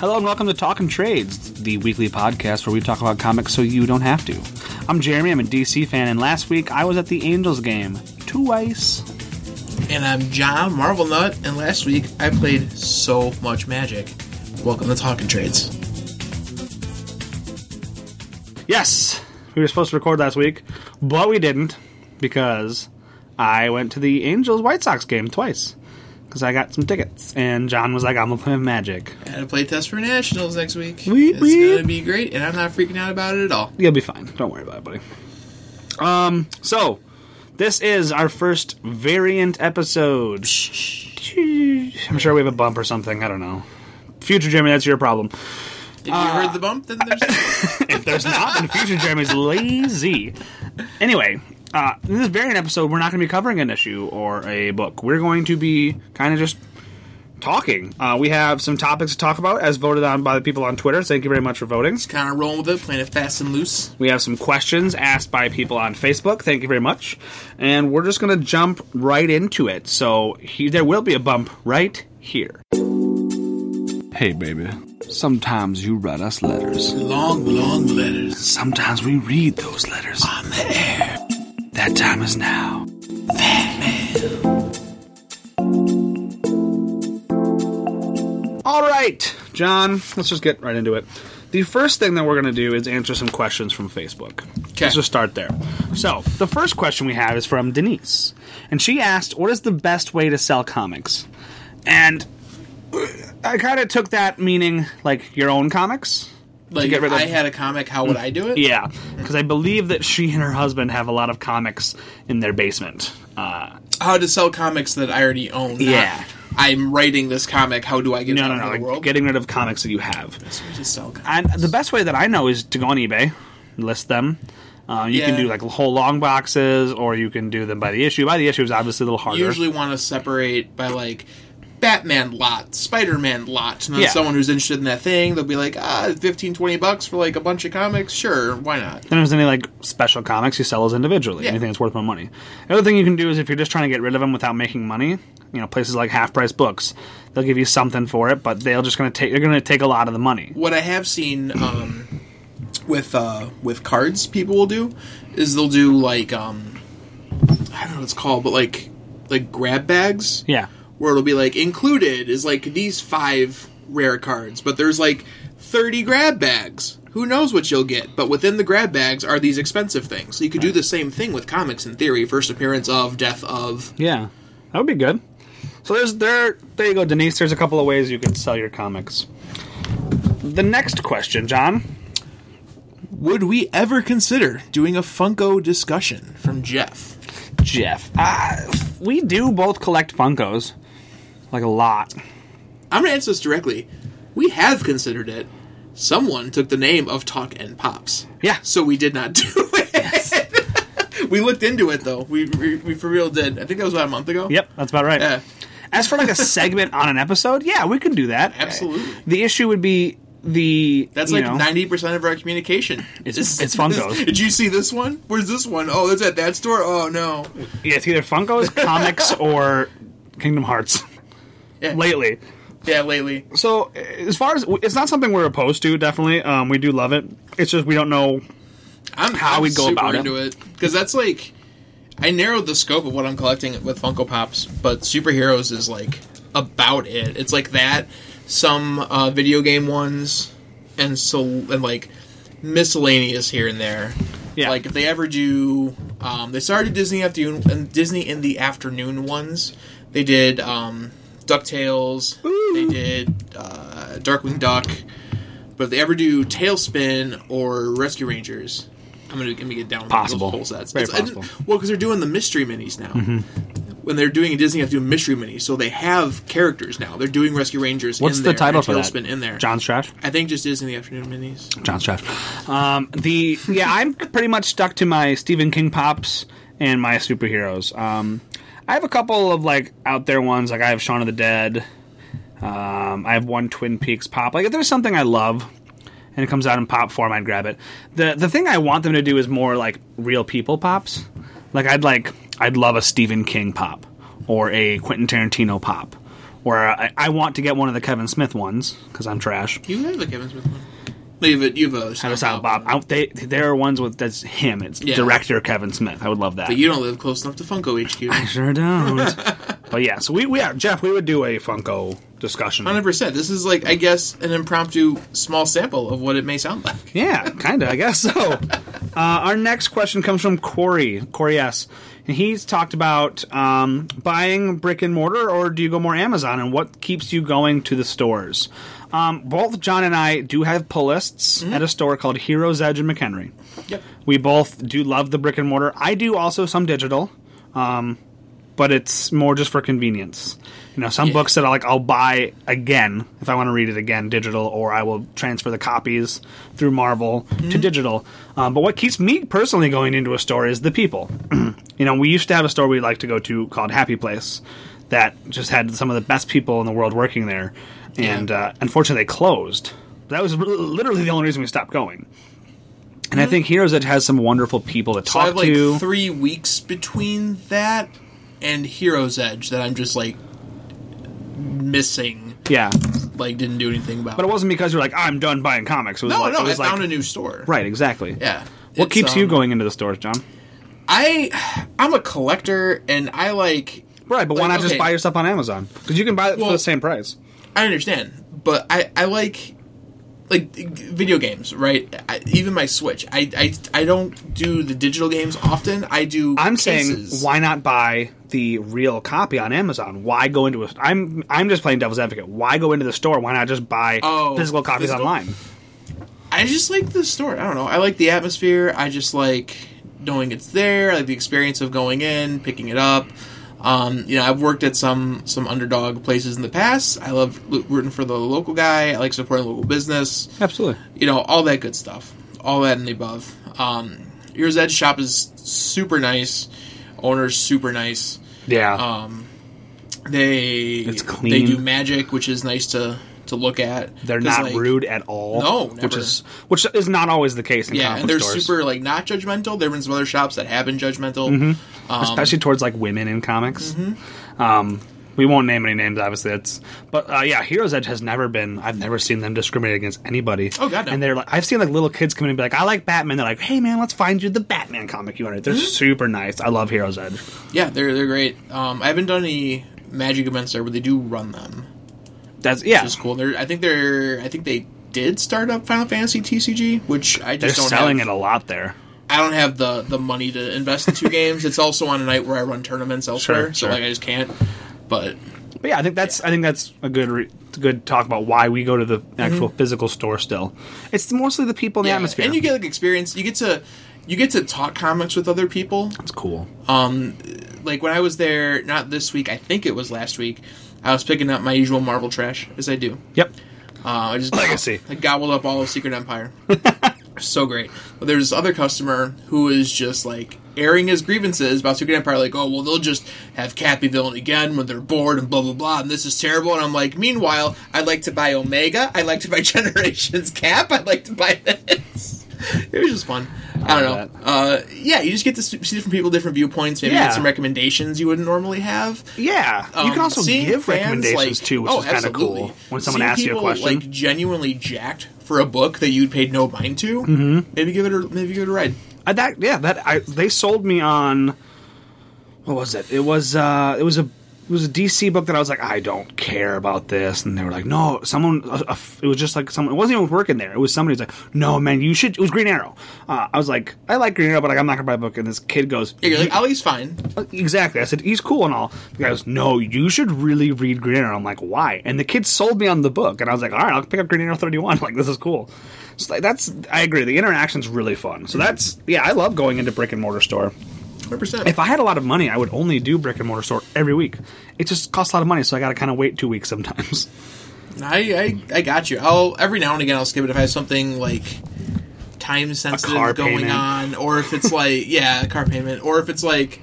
Hello and welcome to Talk N Trades, the weekly podcast where we talk about comics so you don't have to. I'm Jeremy, I'm a DC fan, and last week I was at the Angels game twice. And I'm John Marvel Nut, and last week I played so much Magic. Welcome to Talk N Trades. Yes, we were supposed to record last week, but we didn't because I went to the Angels White Sox game twice because I got some tickets, and John was like, "I'm gonna play Magic." I had a play test for Nationals next week. Weep, it's weep. gonna be great, and I'm not freaking out about it at all. You'll be fine. Don't worry about it, buddy. Um, so this is our first variant episode. I'm sure we have a bump or something. I don't know. Future Jeremy, that's your problem. If you heard the bump, then there's If there's not, then future Jeremy's lazy. Anyway, uh, in this variant episode, we're not going to be covering an issue or a book. We're going to be kind of just talking. Uh, we have some topics to talk about, as voted on by the people on Twitter. Thank you very much for voting. Just kind of rolling with it, playing it fast and loose. We have some questions asked by people on Facebook. Thank you very much. And we're just going to jump right into it. So he, there will be a bump right here. Hey, baby. Sometimes you write us letters. Long, long letters Sometimes we read those letters. on the air. That time is now. All right, John, let's just get right into it. The first thing that we're going to do is answer some questions from Facebook. Okay. Let's just start there. So, the first question we have is from Denise. And she asked, What is the best way to sell comics? And uh, I kind of took that meaning like your own comics. Like, get rid of- I had a comic, how would I do it? Yeah, because I believe that she and her husband have a lot of comics in their basement. Uh, How to sell comics that I already own. Yeah. I'm writing this comic. How do I get no, it no, no, the world? getting rid of comics that you have. So sell comics. And the best way that I know is to go on eBay, list them. Uh, you can do like whole long boxes, or you can do them by the issue. By the issue is obviously a little harder. You usually want to separate by like Batman lot, Spider Man lot, and then Yeah. someone who's interested in that thing, they'll be like, ah, 15, 20 bucks for like a bunch of comics? Sure, why not? Then there's any like special comics you sell those individually. Yeah. Anything that's worth more money. The other thing you can do is if you're just trying to get rid of them without making money, you know, places like Half Price Books, they'll give you something for it, but they'll just gonna take they're gonna take a lot of the money. What I have seen um, with uh, with cards, people will do is they'll do like um, I don't know what it's called, but like like grab bags. Yeah. Where it'll be like included is like these five rare cards, but there's like 30 grab bags. Who knows what you'll get? But within the grab bags are these expensive things. So you could do the same thing with comics in theory. First appearance of, death of. Yeah, that would be good. So there's there there you go, Denise. There's a couple of ways you can sell your comics. The next question, John. Would we ever consider doing a Funko discussion from Jeff? Jeff. Uh, we do both collect Funkos, like a lot. I'm going to answer this directly. We have considered it. Someone took the name of Talk and Pops. Yeah. So we did not do it. we looked into it though. We, we, we for real did. I think that was about a month ago. Yep, that's about right. Yeah. As for like a segment on an episode, yeah, we can do that. Absolutely. The issue would be the That's like ninety percent of our communication. It's- it's Funkos. Did you see this one? Where's this one? Oh, it's at that store. Oh no. yeah, it's either Funkos, comics, or Kingdom Hearts. Yeah, Lately, yeah, lately. so as far as it's not something we're opposed to. Definitely, um, we do love it. It's just we don't know I'm How I'm we go about it. into it because that's like I narrowed the scope of what I'm collecting with Funko Pops, but superheroes is like about it. It's like that, some uh, video game ones, and so and like miscellaneous here and there. Yeah. Like if they ever do, um, they started Disney afternoon and Disney in the afternoon ones. They did um, Ducktales. They did uh, Darkwing Duck. But if they ever do TaleSpin or Rescue Rangers, I'm gonna, gonna get down with Possible. those whole sets. Very It's- possible. didn't- well, because they're doing the mystery minis now. When they're doing a Disney, have to do mystery minis, so they have characters now. They're doing Rescue Rangers. what's in the there, title and for that. TaleSpin in there. John's Trash. I think just Disney Afternoon minis. John's Trash. Um, the yeah, I'm pretty much stuck to my Stephen King pops and my superheroes. Um, I have a couple of like out there ones, like I have Shaun of the Dead. Um, I have one Twin Peaks pop. Like if there's something I love and it comes out in pop form, I'd grab it. the The thing I want them to do is more like real people pops. Like I'd like I'd love a Stephen King pop or a Quentin Tarantino pop Or I, I want to get one of the Kevin Smith ones because I'm trash. You have the Kevin Smith one. Have a, you a Have a Silent Bob. I, they there are ones with that's him. It's Yeah. director Kevin Smith. I would love that. But you don't live close enough to Funko HQ. I sure don't. but yeah, so we we are Jeff. We would do a Funko discussion. Hundred percent. This is like, I guess, an impromptu small sample of what it may sound like. Yeah, kind of. I guess so. Uh, our next question comes from Corey. Corey S. And he's talked about um, buying brick and mortar, or do you go more Amazon? And what keeps you going to the stores? Um, both John and I do have pull lists at a store called Heroes Edge in McHenry. Yep. We both do love the brick and mortar. I do also some digital, um, but it's more just for convenience. You know, some Yeah. books that I like, I'll buy again if I want to read it again, digital, or I will transfer the copies through Marvel to digital. Um, but what keeps me personally going into a store is the people. you know, we used to have a store we like to go to called Happy Place that just had some of the best people in the world working there, and Yeah. uh, unfortunately they closed. That was literally the only reason we stopped going. And I think Heroes Edge has some wonderful people to So I talk have like to. three weeks between that and Heroes Edge that I'm just like missing. yeah, Like, didn't do anything about. but it wasn't because you're like I'm done buying comics. It was no, like, no, it I was like found a new store. right, exactly. Yeah. What keeps you um, going into the stores, John? I I'm a collector and I like Right, but why like, not just buy your stuff on Amazon? Because you can buy it for the same price. I understand, but I I like like video games, right? I, even my Switch. I, I I don't do the digital games often. I do. I'm cases. saying, why not buy the real copy on Amazon? Why go into a? I'm I'm just playing devil's advocate. Why go into the store? Why not just buy Oh, physical copies physical. online? I just like the store. I don't know. I like the atmosphere. I just like knowing it's there. I like the experience of going in, picking it up. Um, you know, I've worked at some some underdog places in the past. I love rooting for the local guy. I like supporting local business. Absolutely. You know, all that good stuff. All that and the above. Um, Heroes Edge shop is super nice. Owner's super nice. Yeah. Um, they It's clean. They do magic, which is nice to to look at. They're not like, rude at all. No, which is which is not always the case in Yeah, and they're stores, super like not judgmental. There have been some other shops that have been judgmental. Mm-hmm. Um, especially towards like women in comics. Mm-hmm. Um, we won't name any names, obviously. It's but uh, yeah, Heroes Edge has never been. I've never seen them discriminate against anybody. Oh, God, no. And they're like, I've seen like little kids come in and be like, I like Batman. They're like, Hey man, let's find you the Batman comic you want. They're Mm-hmm. super nice. I love Heroes Edge. yeah, they're they're great. Um, I haven't done any magic events there, but they do run them, That's yeah. which is cool. They're I think they're I think they did start up Final Fantasy TCG, which I just They're don't selling have, it a lot there. I don't have the the money to invest in two games. It's also on a night where I run tournaments elsewhere, Sure, so sure. like I just can't. But But yeah, I think that's I think that's a good re- good talk about why we go to the actual physical store. Still, it's mostly the people in the Mm-hmm. atmosphere. and you get like experience. You get to you get to talk comics with other people. it's cool. Um, like when I was there, not this week, I think it was last week. I was picking up my usual Marvel trash, as I do. Yep. Uh, I just Legacy. I gobbled up all of Secret Empire. so great. But there's this other customer who is just like airing his grievances about Secret Empire, like, oh well, they'll just have Cappy villain again when they're bored and blah blah blah, and this is terrible. And I'm like, meanwhile, I'd like to buy Omega. I'd like to buy Generations Cap. I'd like to buy this. It was just fun. I don't know. Uh, yeah, you just get to see different people, different viewpoints. Maybe Yeah. get some recommendations you wouldn't normally have. Yeah, you Um, can also give recommendations like- too, which oh, is kind of cool. When someone Seeing asks you a question, like genuinely jacked for a book that you'd paid no mind to, mm-hmm. maybe give it a maybe give it a ride. Uh, that yeah, that I, they sold me on. What was it? It was uh, it was a it was a DC book that I was like, I don't care about this, and they were like, No, someone. A, it was just like someone. It wasn't even working there. It was somebody's like, No, man, you should. It was Green Arrow. Uh, I was like, I like Green Arrow, but like, I'm not gonna buy a book. And this kid goes, Yeah, you're like, "You- Ali's fine. Exactly. I said he's cool and all. The guy goes, "No, you should really read Green Arrow." I'm like, "Why?" And the kid sold me on the book, and I was like, "All right, I'll pick up Green Arrow 31. Like, this is cool." So that's I agree. The interaction's really fun. So that's yeah, I love going into brick and mortar store. 100%. If I had a lot of money, I would only do brick and mortar store every week. It just costs a lot of money, so I got to kind of wait two weeks sometimes. I, I I got you. I'll every now and again I'll skip it if I have something like time sensitive going payment. on, or if it's like yeah, a car payment, or if it's like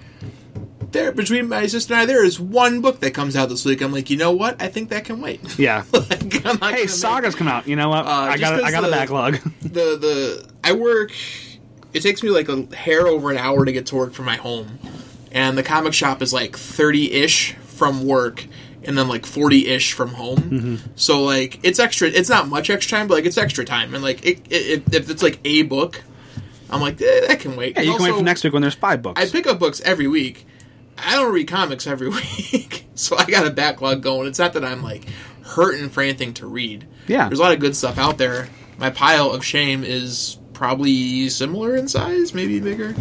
there between my sister and I, there is one book that comes out this week. I'm like, you know what? I think that can wait. Yeah. like, I'm not hey, Saga's come out. You know what? Uh, I got a, I got a backlog. the the I work. It takes me like a hair over an hour to get to work from my home, and the comic shop is like thirty ish from work, and then like 40-ish from home. Mm-hmm. So like it's extra it's not much extra time, but like it's extra time and like it, it, if it's like a book, I'm like eh, that can wait. Yeah, you can wait for next week when there's five books. I pick up books every week. I don't read comics every week, so I got a backlog going. It's not that I'm like hurting for anything to read. Yeah. there's a lot of good stuff out there. My pile of shame is probably similar in size, maybe bigger.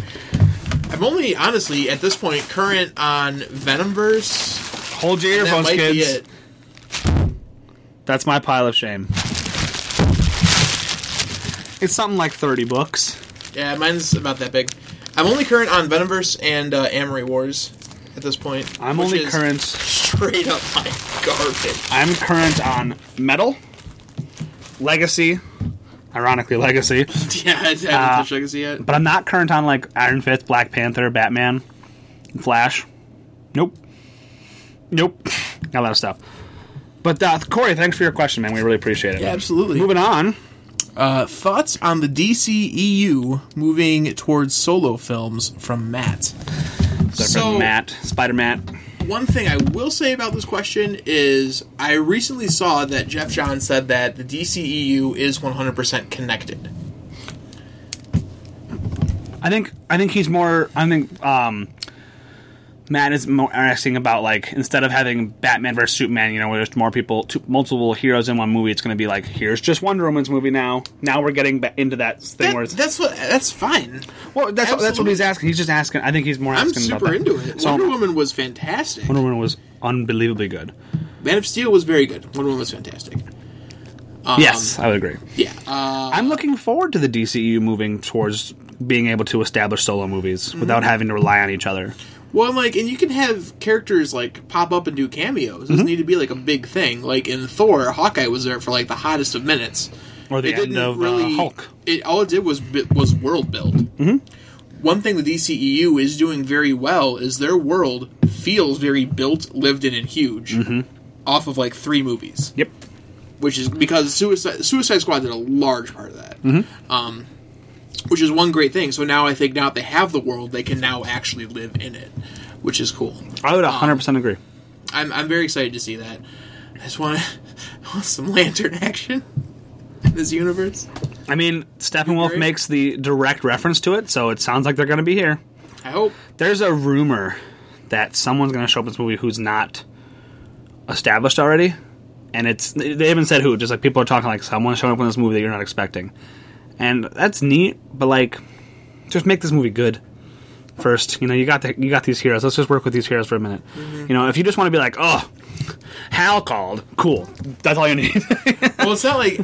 I'm only honestly at this point current on Venomverse. Hold your That earphones, be kids. That's my pile of shame. It's something like 30 books. Yeah, mine's about that big. I'm only current on Venomverse and uh, Amory Wars at this point. I'm only current. straight up my garbage. I'm current on Metal, Legacy, ironically Legacy, Yeah, I haven't Uh, touched Legacy yet. but I'm not current on like Iron Fist, Black Panther, Batman, Flash. Nope. Nope. Got a lot of stuff. But uh, Corey, thanks for your question, man. We really appreciate it. Yeah, absolutely. Moving on. Uh, thoughts on the DCEU moving towards solo films from Matt? So, So- Matt, Spider Matt. One thing I will say about this question is I recently saw that Geoff Johns said that the DCEU is 100% connected. I think I think he's more. I think um, Matt is more asking about like instead of having Batman versus Superman, you know, where there's more people, two, multiple heroes in one movie. It's going to be like here's just Wonder Woman's movie now. Now we're getting ba- into that thing That- where it's that's what that's fine. well, that's what, that's what he's asking. He's just asking. I think he's more I'm super into it. So Wonder Woman was fantastic. Wonder Woman was unbelievably good. Man of Steel was very good. Wonder Woman was fantastic. Um, yes, I would agree. Yeah. Uh, I'm looking forward to the DCU moving towards being able to establish solo movies Mm-hmm. without having to rely on each other. Well, and, like, and you can have characters like pop up and do cameos. It Mm-hmm. doesn't need to be like a big thing. Like in Thor, Hawkeye was there for like the hottest of minutes. Or the It end didn't of really- uh, Hulk. It all it did was was world build. Mm-hmm. One thing the DCEU is doing very well is their world feels very built, lived in, and huge. Mm-hmm. Off of like three movies, Yep. which is because Suicide Suicide Squad did a large part of that. Mm-hmm. Um, which is one great thing. So now I think now that they have the world, they can now actually live in it, which is cool. I would um, 100% agree. I'm, I'm very excited to see that. I just want, I want some lantern action in this universe. I mean, Steppenwolf makes the direct reference to it, so it sounds like they're going to be here. I hope. There's a rumor that someone's going to show up in this movie who's not established already, and it's they haven't said who. Just like people are talking like someone's showing up in this movie that you're not expecting, and that's neat. But like, just make this movie good first. You know, you got the, you got these heroes. Let's just work with these heroes for a minute. You know, if you just want to be like, oh, Hal called, cool. That's all you need. Well, it's not like.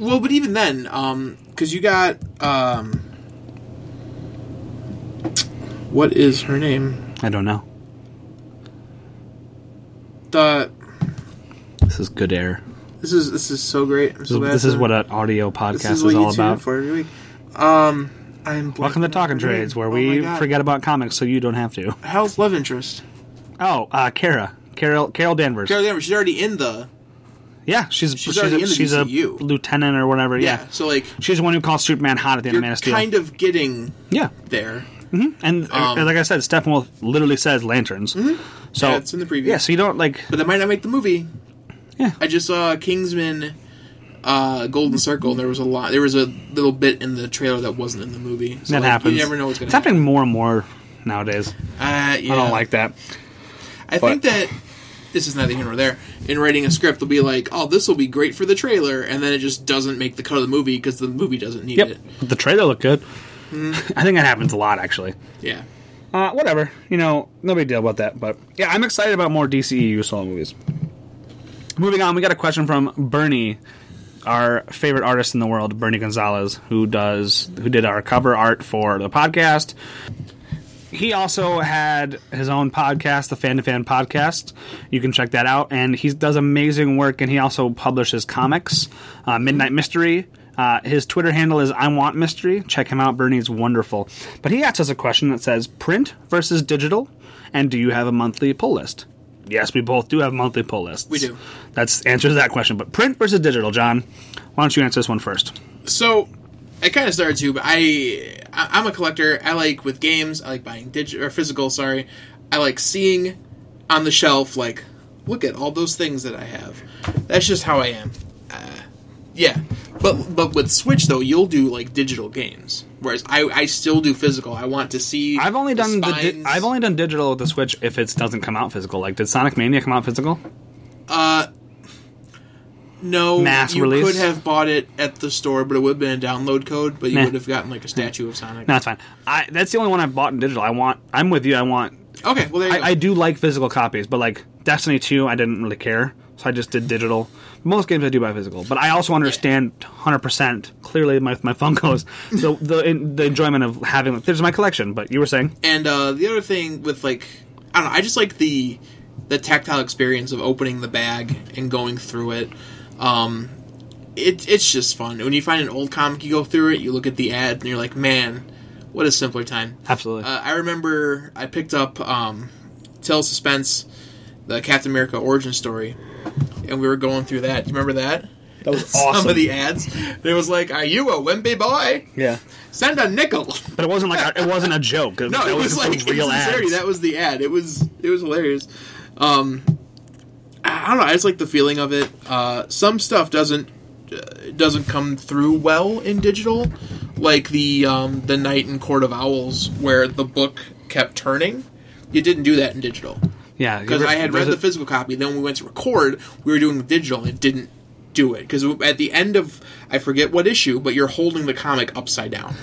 Well, but even then, um, because you got. Um, what is her name? I don't know. The This is good air. This is this is so great. I'm This so is, glad this is what an audio podcast this is is, all you tune in about. for every week. Um, I'm Welcome to Talking on her name. Trades, where Oh we forget about comics so you don't have to. How's love interest. Oh, uh, Kara. Carol Carol Danvers. Carol Danvers. She's already in the yeah, she's She's she's, a, she's a lieutenant or whatever. yeah. Yeah. So like she's the one who calls Superman hot at the end of Man of Steel. kind of getting yeah, there. and uh, Um, like I said, Steppenwolf literally says lanterns. So Yeah, it's in the preview. Yeah, so you don't like. but that might not make the movie. Yeah. I just saw Kingsman, uh, Golden Circle. There was a lot. There was a little bit in the trailer that wasn't in the movie. So, that like, happens. You never know what's going It's to happen. happening more and more nowadays. Uh, yeah. I don't like that. I think that this is neither here nor there. In writing a script, they'll be like, "Oh, this will be great for the trailer," and then it just doesn't make the cut of the movie because the movie doesn't need Yep, it. but the trailer looked good. Hmm. I think that happens a lot actually. Yeah. Uh, whatever. You know, no big deal about that. But yeah, I'm excited about more DCEU solo movies. Moving on, we got a question from Bernie, our favorite artist in the world, Bernie Gonzalez, who does who did our cover art for the podcast. He also had his own podcast, the Fan to Fan Podcast. You can check that out, and he does amazing work. And he also publishes comics, uh, Midnight Mystery. Uh, his Twitter handle is I Want Mystery. Check him out. Bernie's wonderful. But he asked us a question that says print versus digital, and do you have a monthly pull list? Yes, we both do have monthly pull lists. We do. That's answers that question. But print versus digital, John. Why don't you answer this one first? So I kind of started to, but I I- I'm a collector. I like with games. I like buying digital or physical. Sorry, I like seeing on the shelf like look at all those things that I have. That's just how I am. Uh, yeah, but but with Switch though, you'll do like digital games, whereas I I still do physical. I want to see. I've only done the, di- I've only done digital with the Switch if it doesn't come out physical. Like, did Sonic Mania come out physical? Uh, no mass you release? could have bought it at the store, but it would have been a download code. But you Meh. would have gotten like a statue of Sonic. No, that's fine. I that's the only one I've bought in digital. I want. I'm with you. I want. Okay, well I. I do like physical copies, but like Destiny Two, I didn't really care, so I just did digital. Most games I do buy physical, but I also understand 100 percent clearly my my Funkos the the in, the enjoyment of having. There's my collection, but you were saying And uh, the other thing with like, I don't know, I just like the the tactile experience of opening the bag and going through it. Um, it it's just fun when you find an old comic, you go through it, you look at the ad, and you're like, man, what a simpler time. absolutely. Uh, I remember I picked up um, Tale Suspense, the Captain America origin story, and we were going through that. Do you remember that? that was awesome. Some of the ads. It was like, "Are you a wimpy boy? yeah, Send a nickel." but it wasn't like a, it wasn't a joke. It, No, it it was like real in ads. That was the ad. It was it was hilarious. Um, I I don't know. I just like the feeling of it. Uh, some stuff doesn't uh, doesn't come through well in digital, like the um, the Night in Court of Owls, where the book kept turning. You didn't do that in digital yeah, because I had read the physical copy. Then when we went to record, we were doing the digital, and it didn't do it because at the end of I forget what issue, but you're holding the comic upside down.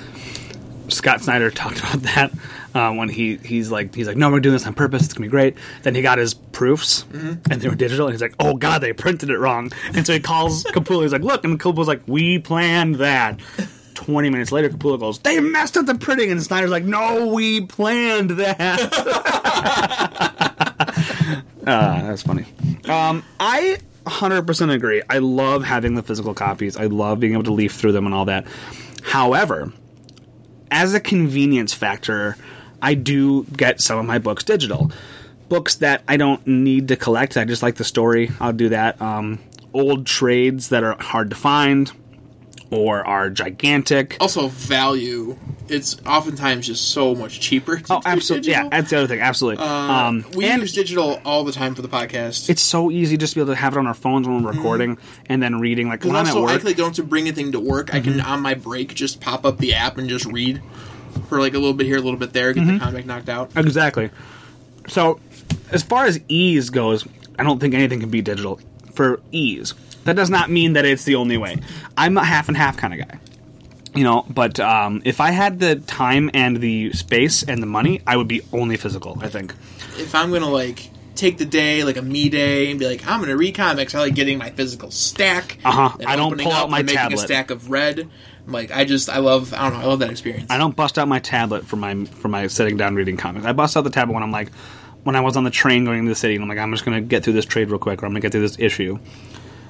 Scott Snyder talked about that uh, when he he's like he's like no we're doing this on purpose it's gonna be great then he got his proofs Mm-hmm. and they were digital and he's like oh god they printed it wrong and so he calls Capullo he's like look and Capullo's like we planned that 20 minutes later Capullo goes they messed up the printing and Snyder's like no we planned that uh, that's funny um, I 100% agree I love having the physical copies I love being able to leaf through them and all that however as a convenience factor, I do get some of my books digital. Books that I don't need to collect, I just like the story. I'll do that. Um, old trades that are hard to find or are gigantic. also value it's oftentimes just so much cheaper to Oh, absolutely. Yeah, that's the other thing. Absolutely. um, we use digital all the time for the podcast it's so easy just to be able to have it on our phones when we're recording and then reading. Like when I'm at also i work, like don't have to bring anything to work i Mm-hmm. can on my break just pop up the app and just read for like a little bit here a little bit there get Mm-hmm. the comic knocked out Exactly. So, as far as ease goes, I don't think anything can be digital for ease. That does not mean that it's the only way. I'm a half and half kind of guy. You know, but um, if I had the time and the space and the money, I would be only physical, I think. if i'm gonna like take the day like a me day and be like i'm gonna read comics i like getting my physical stack Uh-huh. I don't pull out my making tablet. a stack of red like i just i love i don't know i love that experience I don't bust out my tablet for my for my sitting down reading comics. I bust out the tablet when I'm like when I was on the train going to the city and I'm like I'm just going to get through this trade real quick or I'm going to get through this issue.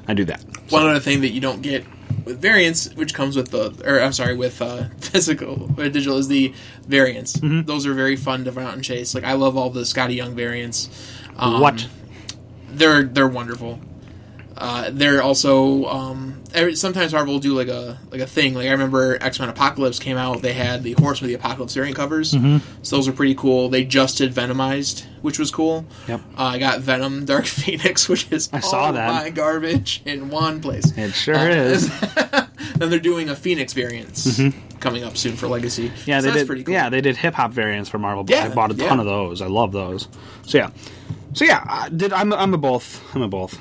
I do that. One other thing that you don't get with variants, which comes with the, or I'm sorry, with uh, physical or digital, is the variants. Mm-hmm. Those are very fun to run out and chase. Like I love all the Skottie Young variants. Um, what? They're they're wonderful. Uh, they're also um, every, sometimes Marvel will do like a like a thing. Like I remember X Men Apocalypse came out. They had the Horse with the Apocalypse variant covers. Mm-hmm. So those are pretty cool. They just did Venomized, which was cool. Yep. Uh, I got Venom Dark Phoenix, which is I saw all that. my garbage in one place. It sure Uh, is. and they're doing a Phoenix variants coming up soon for Legacy. Mm-hmm. Yeah, So they that's did. pretty cool. Yeah, they did hip hop variants for Marvel. Yeah, I bought a ton yeah. of those. I love those. So yeah, so yeah, I did I'm I'm a both. I'm a both.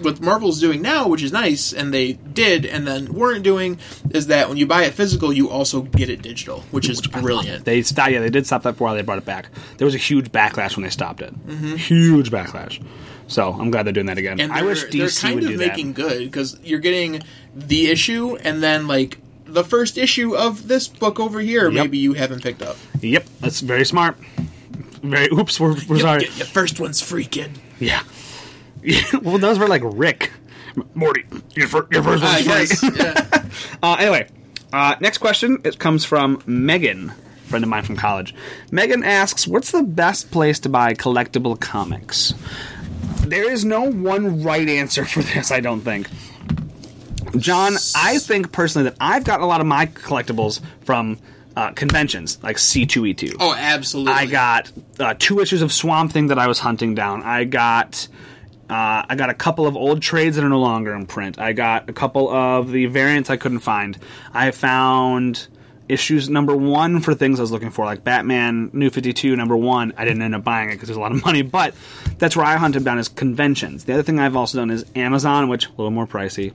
What Marvel's doing now, which is nice, and they did and then weren't doing, is that when you buy it physical, you also get it digital, which is brilliant. They stopped. Yeah, they did stop that for a while. They brought it back. There was a huge backlash when they stopped it. Mm-hmm. Huge backlash. So I'm glad they're doing that again. And I they're, wish they're DC kind would of making that. good because you're getting the issue and then like the first issue of this book over here. Yep. Maybe you haven't picked up. Yep, that's very smart. Very. Oops, we're, we're sorry. Your first one's free, kid. Yeah. well, those were like Rick, Morty. Your, fir- your first I one's right. yeah. Uh, anyway, uh, next question. It comes from Megan, friend of mine from college. Megan asks, "What's the best place to buy collectible comics?" There is no one right answer for this. I don't think. John, I think personally that I've gotten a lot of my collectibles from uh, conventions like C2E2. Oh, absolutely. I got uh, two issues of Swamp Thing that I was hunting down. I got Uh, I got a couple of old trades that are no longer in print. I got a couple of the variants I couldn't find. I found issues number one for things I was looking for, like Batman New 52 number one. I didn't end up buying it because there's a lot of money, but that's where I hunt them down is conventions. The other thing I've also done is Amazon, which a little more pricey.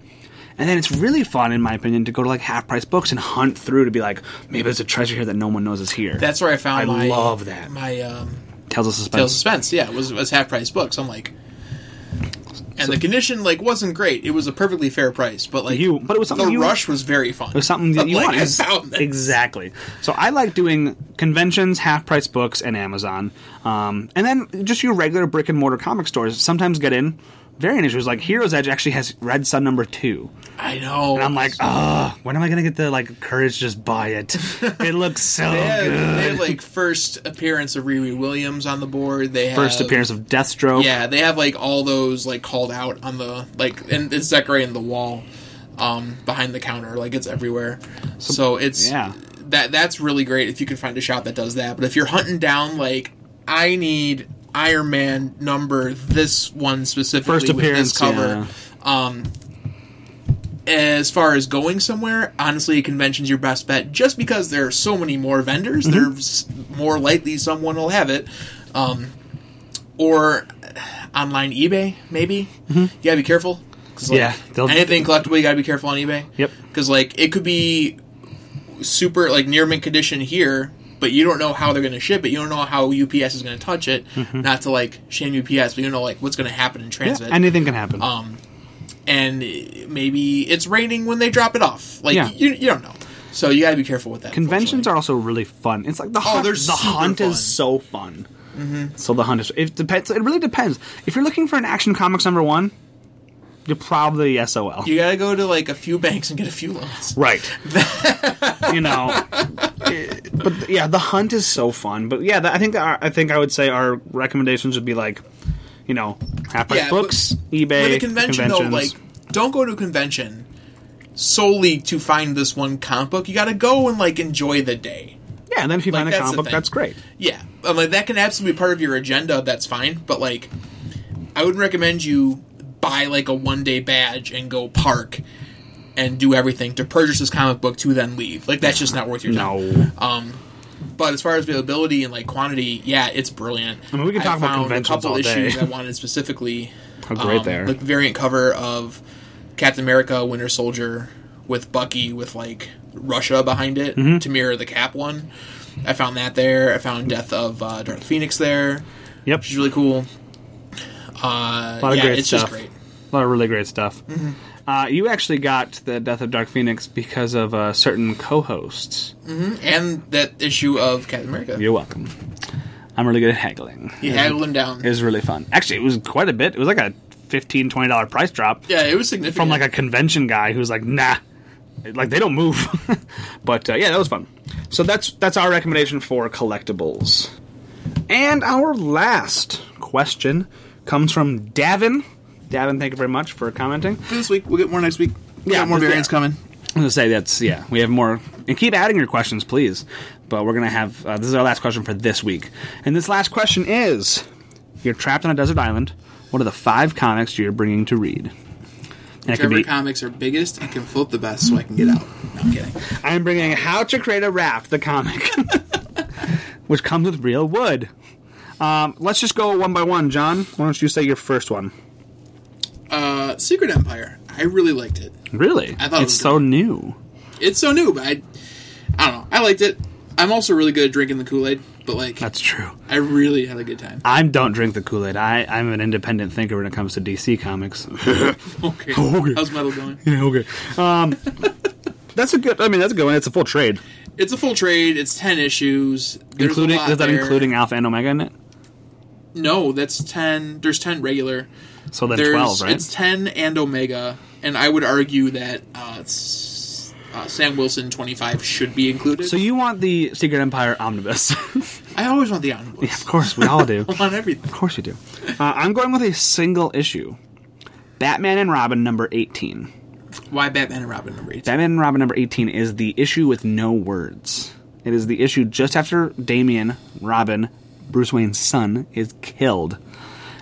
And then it's really fun, in my opinion, to go to like half price books and hunt through to be like, maybe there's a treasure here that no one knows is here. That's where I found I my love that. my um, Tales of Suspense. Tales of Suspense. Yeah, it was, it was half price books. I'm like, and the condition like wasn't great. It was a perfectly fair price, but like You- but it was something the you- rush was very fun. It was something that I'm you like, want. I found this. Exactly. So I like doing conventions, half price books, and Amazon. Um, and then just your regular brick and mortar comic stores sometimes get in variant issues. Like Heroes Edge actually has Red Sun number two. I know. And I'm like, ah, when am I going to get the like courage to just buy it? It looks so they have, good. they have like first appearance of Riri Williams on the board. They have, First appearance of Deathstroke. Yeah, they have like all those like called out on the like, and it's decorating the wall um, behind the counter. Like it's everywhere. So, it's yeah. that that's really great if you can find a shop that does that. But if you're hunting down like I need Iron Man number this one specifically First appearance, this cover. Um, as far as going somewhere, honestly, a convention's your best bet. Just because there are so many more vendors, Mm-hmm. there's more likely someone will have it. Um, or online eBay, maybe. You gotta be careful. like, Yeah, anything collectible, you gotta be careful on eBay. Yep. Because like it could be super like near mint condition here, but you don't know how they're going to ship it. You don't know how UPS is going to touch it. Not to like shame UPS, but you don't know like what's going to happen in Mm-hmm. Yeah, transit. anything can happen. um, and maybe it's raining when they drop it off. Like Yeah. you, you don't know. So you got to be careful with that. Conventions are also really fun. It's like the hunt. they're the hunt fun. is so fun. So the hunt is. It depends. It really depends. If you're looking for an Action Comics number one, you're probably SOL. You got to go to like a few banks and get a few loans. Right. you know, but yeah, the hunt is so fun. But yeah, I think our, I think I would say our recommendations would be like, you know, half price Yeah, books, eBay, convention though, conventions. like don't go to a convention solely to find this one comic book. You got to go and like enjoy the day. yeah, and then if you like, find a comic book, thing. that's great. Yeah, I'm like that can absolutely be part of your agenda. That's fine, but like, I would recommend you buy like a one day badge and go park and do everything to purchase this comic book to then leave. Like that's just not worth your time. No. Um, but as far as availability and like quantity, yeah, it's brilliant. I mean, we can talk about found conventions a couple all day. issues I wanted specifically. How great um, they are. Like the variant cover of Captain America, Winter Soldier, with Bucky with like Russia behind it Mm-hmm. to mirror the Cap one. I found that there. I found Death of uh, Dark Phoenix there, Yep. which is really cool. Uh, lot of yeah, great it's stuff. just great. A lot of really great stuff. Mm-hmm. Uh, you actually got the Death of Dark Phoenix because of uh, certain co-hosts. And that issue of Captain America, You're welcome. I'm really good at haggling. You haggled him down. It was really fun. Actually, it was quite a bit. It was like a 15 20 dollar price drop yeah, it was significant. from like a convention guy who's like, nah, like they don't move. but uh, yeah, that was fun. So that's that's our recommendation for collectibles. And our last question comes from Davin. Davin, thank you very much for commenting. for this week. We'll get more next week. We Yeah, got more variants yeah. coming. I'm gonna say that's yeah. We have more, and keep adding your questions, please. But we're gonna have uh, this is our last question for this week, and this last question is: You're trapped on a desert island. What are the five comics you're bringing to read? And Whichever be. comics are biggest and can float the best, so I can get out. No, I'm kidding. I'm bringing How to Create a Raft, the comic, which comes with real wood. Um, let's just go one by one, John. Why don't you say your first one? Uh, Secret Empire. I really liked it. Really? I thought it it's so new. It's so new, but I, I don't know. I liked it. I'm also really good at drinking the Kool Aid, but like, That's true. I really had a good time. I don't drink the Kool Aid. I I'm an independent thinker when it comes to DC comics. Okay. Okay. How's metal going? Yeah, okay. Um, that's a good. I mean, that's a good one. It's a full trade, It's a full trade. It's ten issues. There's including is that there. including Alpha and Omega in it? No, that's ten. There's ten regular. So then There's twelve, right? it's ten and Omega, and I would argue that uh, uh, Sam Wilson twenty five should be included. So you want the Secret Empire omnibus? I always want the omnibus. of course, we all do. I want everything. Of course you do. Uh, I'm going with a single issue. Batman and Robin number 18. Why Batman and Robin number eight? Batman and Robin number 18 is the issue with no words. It is the issue just after Damian, Robin, Bruce Wayne's son, is killed.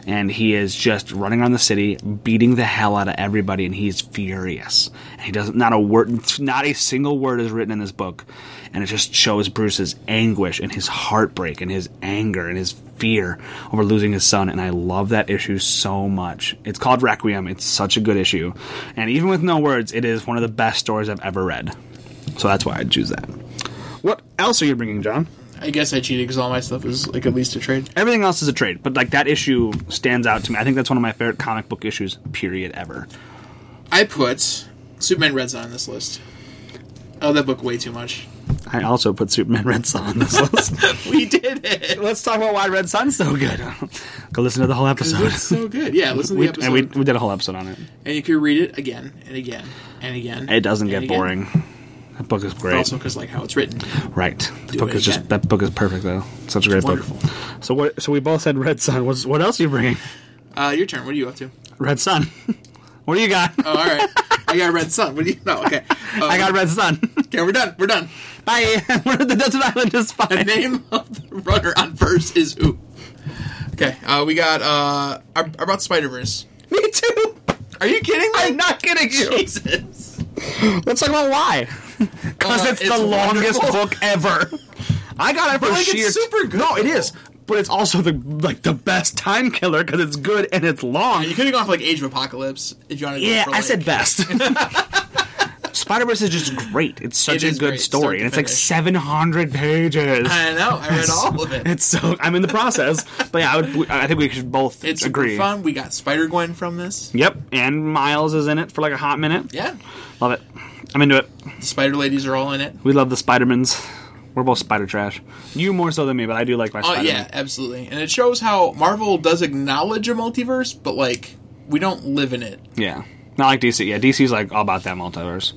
and he is just running around the city, beating the hell out of everybody, and he's furious. And he doesn't not a word, not a single word is written in this book, and it just shows Bruce's anguish and his heartbreak and his anger and his fear over losing his son. And I love that issue so much. It's called Requiem. It's such a good issue, and even with no words, it is one of the best stories I've ever read. So that's why I'd choose that. What else are you bringing, John? I guess I cheated because all my stuff is like at least a trade. Everything else is a trade, but like that issue stands out to me. I think that's one of my favorite comic book issues, period, ever. I put Superman Red Sun on this list. Oh, that book way too much. I also put Superman Red Sun on this list. We did it. Let's talk about why Red Sun's so good. Go listen to the whole episode. It's so good. Yeah, listen to We, the episode. and we, we did a whole episode on it. and you can read it again and again and again. It doesn't get again. boring. That book is great. Also, because like how it's written. right. The Do book is just that book is perfect though. Such a great book. So what? So we both said Red Sun. What's, what else are you bringing? Uh, your turn. What are you up to? Red Sun. what do you got? Oh, all right. I got Red Sun. What do you? No, okay. Uh, I got Red Sun. Okay, we're done. We're done. Bye. We're at the desert island is The name of the runner on first is who? Okay, uh, we got uh, our- about Spider Verse. Me too. Are you kidding me? I'm not kidding you. Jesus. Let's talk about why. Because Uh, it's, it's the longest book ever. I got it for like, it's super good, No, it is. But it's also the like the best time killer because it's good and it's long. You could have gone for like Age of Apocalypse if you wanted to. go Yeah, for, I said best. Spider Verse is just great. It's such It a good great, story, and it's like seven hundred pages. I know. I read all of it. It's so I'm in the process, but yeah, I would. I think we should both It's agree. fun. We got Spider Gwen from this. Yep, and Miles is in it for like a hot minute. Yeah, Love it. I'm into it. the Spider Ladies are all in it. We love the Spidermans. We're both spider trash. You more so than me, but I do like my Oh Spider. yeah, absolutely. And it shows how Marvel does acknowledge a multiverse, but like we don't live in it. yeah. Not like DC. Yeah, DC's like all about that multiverse.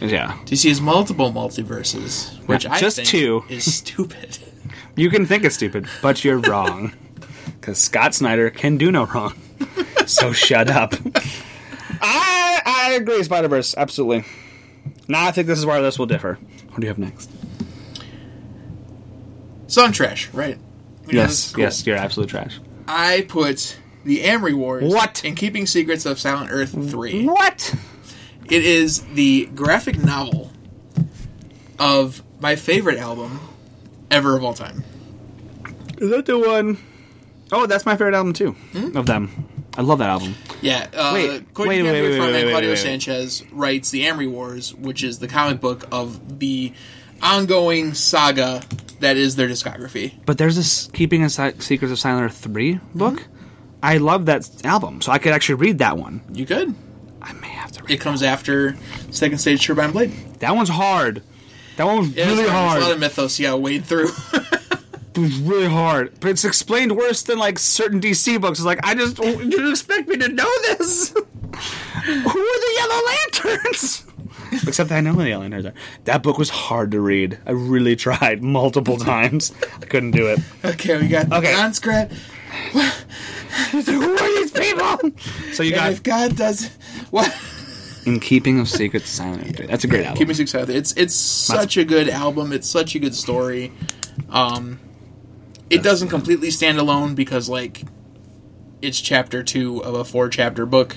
Yeah, DC has multiple multiverses, which Yeah, I just two. is stupid. you can think it's stupid, but you're wrong. Because Scott Snyder can do no wrong. So shut up. I I agree, Spider Verse, absolutely. Now I think this is where this will differ. What do you have next? so I'm trash, right? We know Yes, cool. yes, you're absolute trash. I put the Amory Wars. What? In Keeping Secrets of Silent Earth three. What? It is the graphic novel of my favorite album ever of all time. Is that the one oh that's my favorite album too. Hmm? Of them. I love that album. Yeah, uh, Wait, Quentin wait, Gabriel wait, wait, man wait, Claudio. Sanchez writes the Amory Wars, which is the comic book of the ongoing saga that is their discography. But there's this Keeping a Si- Secrets of Silent Earth 3 book. I love that album, so I could actually read that one. You could. I may have to read It comes after Second Stage Turbine Blade. That one's hard. That one was Yeah, really there's hard. A lot of mythos gotta wade through. It was really hard. But it's explained worse than like certain DC books. It's like I just you expect me to know this. Who are the Yellow Lanterns? Except that I know who the Yellow Lanterns are. That book was hard to read. I really tried multiple times. I couldn't do it. okay, we got Okay. John Scrat. Who are these people? So you And got if God does what? In Keeping of Secrets Silent. That's a great album. Keep me six. It's it's such a good album. It's such a good story. Um, it doesn't completely stand alone because like it's chapter two of a four chapter book.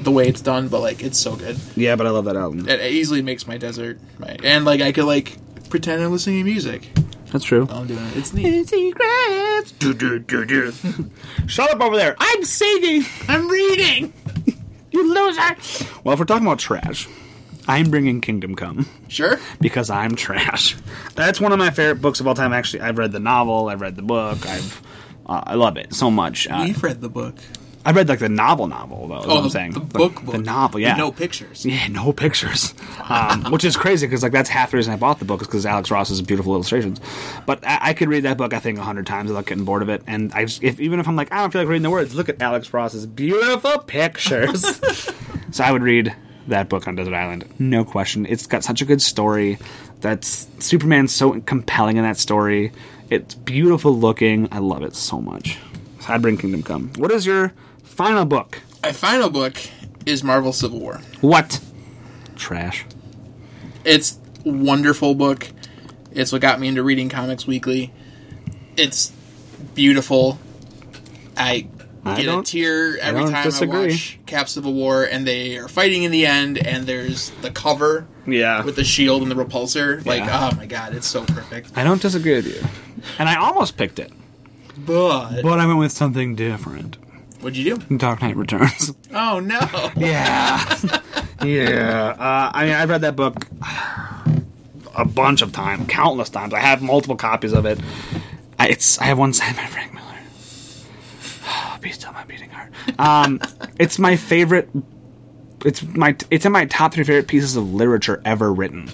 The way it's done, but like it's so good. yeah, but I love that album. It easily makes my desert. My, and like I could like pretend I'm listening to music. That's true. Oh, I'm doing it. It's neat. Secrets. Do, do, do, do. Shut up over there. I'm singing. I'm reading. You loser. Well, if we're talking about trash, I'm bringing Kingdom Come Sure. because I'm trash. That's one of my favorite books of all time. Actually, I've read the novel. I've read the book. I've uh, I love it so much. Uh, We've read the book. I've read like the novel novel though. Is what I'm saying the book, book. the novel. With Yeah, no pictures. Yeah, no pictures, um, which is crazy because like that's half the reason I bought the book is because Alex Ross's beautiful illustrations. But I, I could read that book I think a hundred times without getting bored of it. And I just, if even if I'm like I don't feel like reading the words, look at Alex Ross's beautiful pictures. so I would read that book on Desert Island, no question. It's got such a good story. That's Superman's so compelling in that story. It's beautiful looking. I love it so much. So I'd bring Kingdom Come. What is your final book? My final book is Marvel Civil War. What? Trash. It's wonderful book. It's what got me into reading comics weekly. It's beautiful. I I get a tear every don't time disagree. I watch Cap Civil War, and they are fighting in the end, and there's the cover Yeah. with the shield and the repulsor. Like, Yeah. oh my god, it's so perfect. I don't disagree with you. And I almost picked it, But but I went with something different. what'd you do? Dark Knight Returns. Oh no! Yeah. yeah. Uh, I mean, I've read that book a bunch of times, countless times. I have multiple copies of it. I, it's I have one signed by Frank Miller. Be still my beating heart. Um, it's my favorite. It's my. It's in my top three favorite pieces of literature ever written.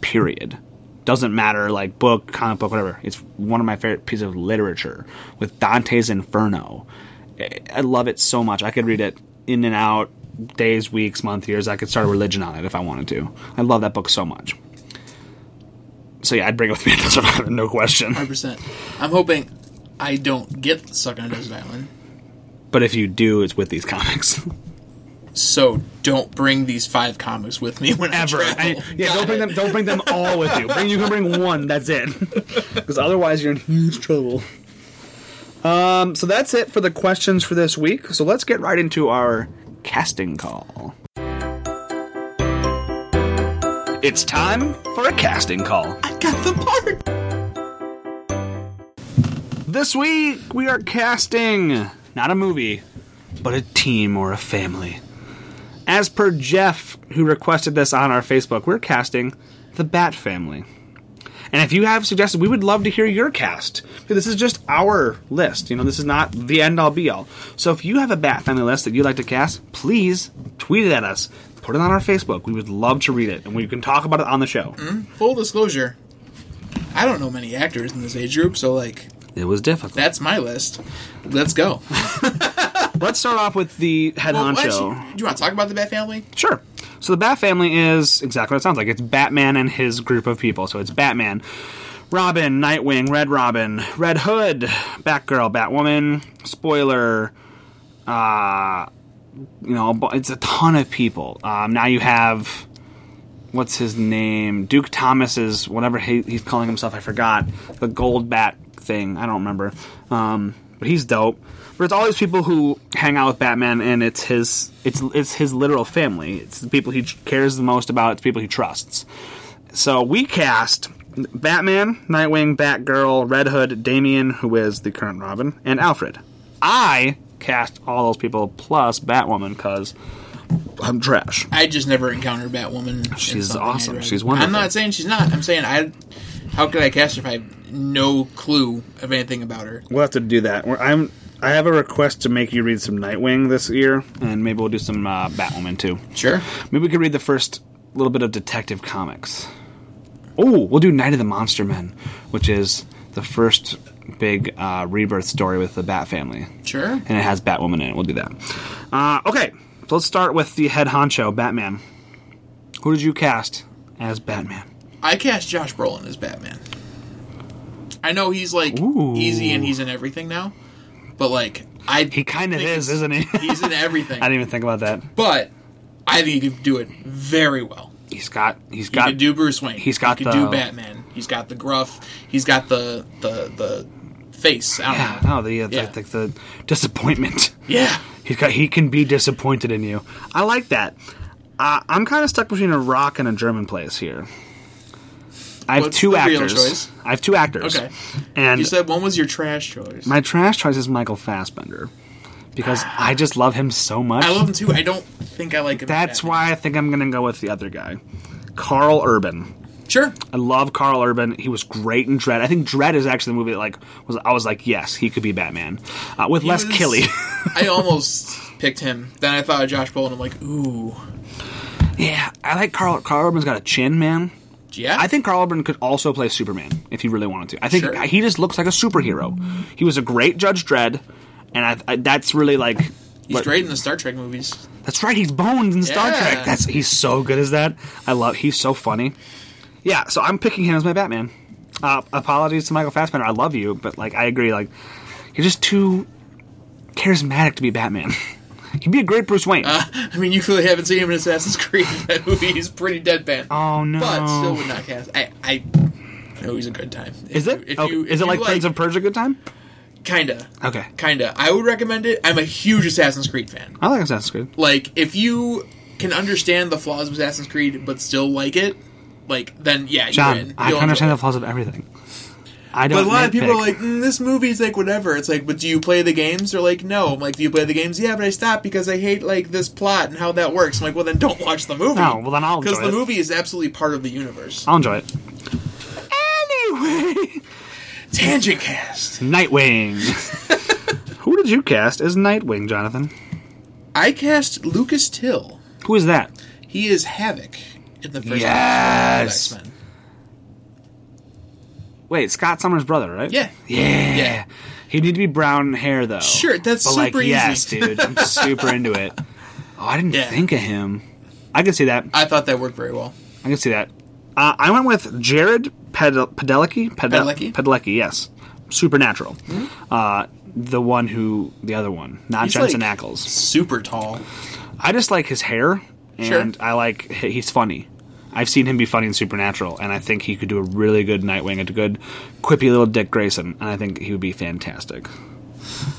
Period. Doesn't matter like book, comic book, whatever. It's one of my favorite pieces of literature with Dante's Inferno. I- I love it so much. I could read it in and out, days, weeks, months, years. I could start a religion on it if I wanted to. I love that book so much. So yeah, I'd bring it with me. It doesn't no question. Hundred percent. I'm hoping I don't get stuck on a desert island. But if you do, it's with these comics. So don't bring these five comics with me whenever. I I- yeah, Got don't bring it. them. Don't bring them all with you. Bring, you can bring one. That's it. Because otherwise, you're in huge trouble. Um. So that's it for the questions for this week. So let's get right into our casting call. It's time for a casting call. I got the part. This week we are casting not a movie, but a team or a family. As per Jeff, who requested this on our Facebook, we're casting the Bat Family. And if you have suggestions, we would love to hear your cast. This is just our list. You know, this is not the end all be all. So if you have a Bat Family list that you'd like to cast, please tweet it at us. Put it on our Facebook. We would love to read it, and we can talk about it on the show. Mm-hmm. Full disclosure. I don't know many actors in this age group, so like It was difficult. that's my list. Let's go. Let's start off with the head Well, honcho. actually, do you want to talk about the Bat Family? Sure. So the Bat Family is exactly what it sounds like. It's Batman and his group of people. So it's Batman, Robin, Nightwing, Red Robin, Red Hood, Batgirl, Batwoman, Spoiler. Uh, you know, it's a ton of people. Um, now you have what's his name? Duke Thomas is whatever he, he's calling himself. I forgot the Gold Bat thing. I don't remember. Um, but he's dope. But it's all these people who hang out with Batman, and it's his it's it's his literal family. It's the people he cares the most about. It's the people he trusts. So we cast Batman, Nightwing, Batgirl, Red Hood, Damian, who is the current Robin, and Alfred. I cast all those people plus Batwoman because I'm trash. I just never encountered Batwoman. She's awesome. She's wonderful. I'm not saying she's not. I'm saying I. How could I cast her if I have no clue of anything about her? We'll have to do that. We're, I'm. I have a request to make you read some Nightwing this year, and maybe we'll do some uh, Batwoman too. Sure. Maybe we could read the first little bit of Detective Comics. Oh, we'll do Night of the Monster Men, which is the first big uh, rebirth story with the Bat family, Sure. and it has Batwoman in it. We'll do that. Uh, okay, so let's start with the head honcho, Batman. Who did you cast as Batman? I cast Josh Brolin as Batman. I know he's like Ooh. easy and he's in everything now, but like I He kind of is, isn't he? he's in everything. I didn't even think about that. but I think he could do it very well. He's got. He's He got. could do Bruce Wayne. he's got he could the- do Batman. He's got the gruff. He's got the the the face. I don't yeah, know. no, the, uh, Yeah. the, the the disappointment. Yeah. He's got. He can be disappointed in you. I like that. Uh, I'm kind of stuck between a rock and a German place here. I have What's two the real actors. choice? I have two actors. Okay. And You said one was your trash choice. my trash choice is Michael Fassbender because I just love him so much. I love him too. I don't think I like him. That's why I think I'm going to go with the other guy, Karl Urban. Sure. I love Karl Urban. He was great in Dread. I think Dread is actually the movie that like was I was like, yes, he could be Batman uh, with less was- killy. I almost picked him. Then I thought of Josh Brolin. I'm like, ooh, yeah, I like Karl. Karl Urban's got a chin, man. Yeah. I think Karl Urban could also play Superman if he really wanted to. I think Sure. he just looks like a superhero. He was a great Judge Dredd, and I, I, that's really like. he's what- great in the Star Trek movies. That's right. He's Bones in Star Yeah. Trek. That's he's so good as that. I love. He's so funny. Yeah, so I'm picking him as my Batman. Uh, apologies to Michael Fassbender. I love you, but like I agree. Like you're just too charismatic to be Batman. He'd be a great Bruce Wayne. Uh, I mean, you clearly haven't seen him in Assassin's Creed. That movie is pretty deadpan. oh no! But still would not cast. I, I know he's a good time. is If it? you- if Oh, you- is it like you Prince of Persia? Good time? Kinda, Okay. kinda. I would recommend it. I'm a huge Assassin's Creed fan. I like Assassin's Creed. Like, if you can understand the flaws of Assassin's Creed but still like it, like then yeah, John, you're in. I can understand enjoy the flaws of everything. I don't. But a lot of people are like, mm, "This movie's like whatever." It's like, but do you play the games? They're like, "No." I'm like, "Do you play the games?" Yeah, but I stopped because I hate like this plot and how that works. I'm like, "Well, then don't watch the movie." No, well, then I'll because the it. movie is absolutely part of the universe. I'll enjoy it. Anyway, Tangent cast. Nightwing. Who did you cast as Nightwing, Jonathan? I cast Lucas Till. Who is that? He is Havoc in the first Yes. X Men. Wait, Scott Summers' brother, right? Yeah. Yeah. Yeah. He'd need to be brown hair though. Sure, that's but like, super easy. yes, dude, I'm super into it. Oh, I didn't Yeah. think of him. I could see that. I thought that worked very well. I can see that. Uh, I went with Jared Pedel- Padalecki. Pedel- Padalecki? Padalecki, yes. Supernatural. Uh, the one who, the other one, not He's Jensen like- Ackles. Super tall. I just like his hair, and Sure. I like he's funny. I've seen him be funny in Supernatural, and I think he could do a really good Nightwing, a good, quippy little Dick Grayson, and I think he would be fantastic.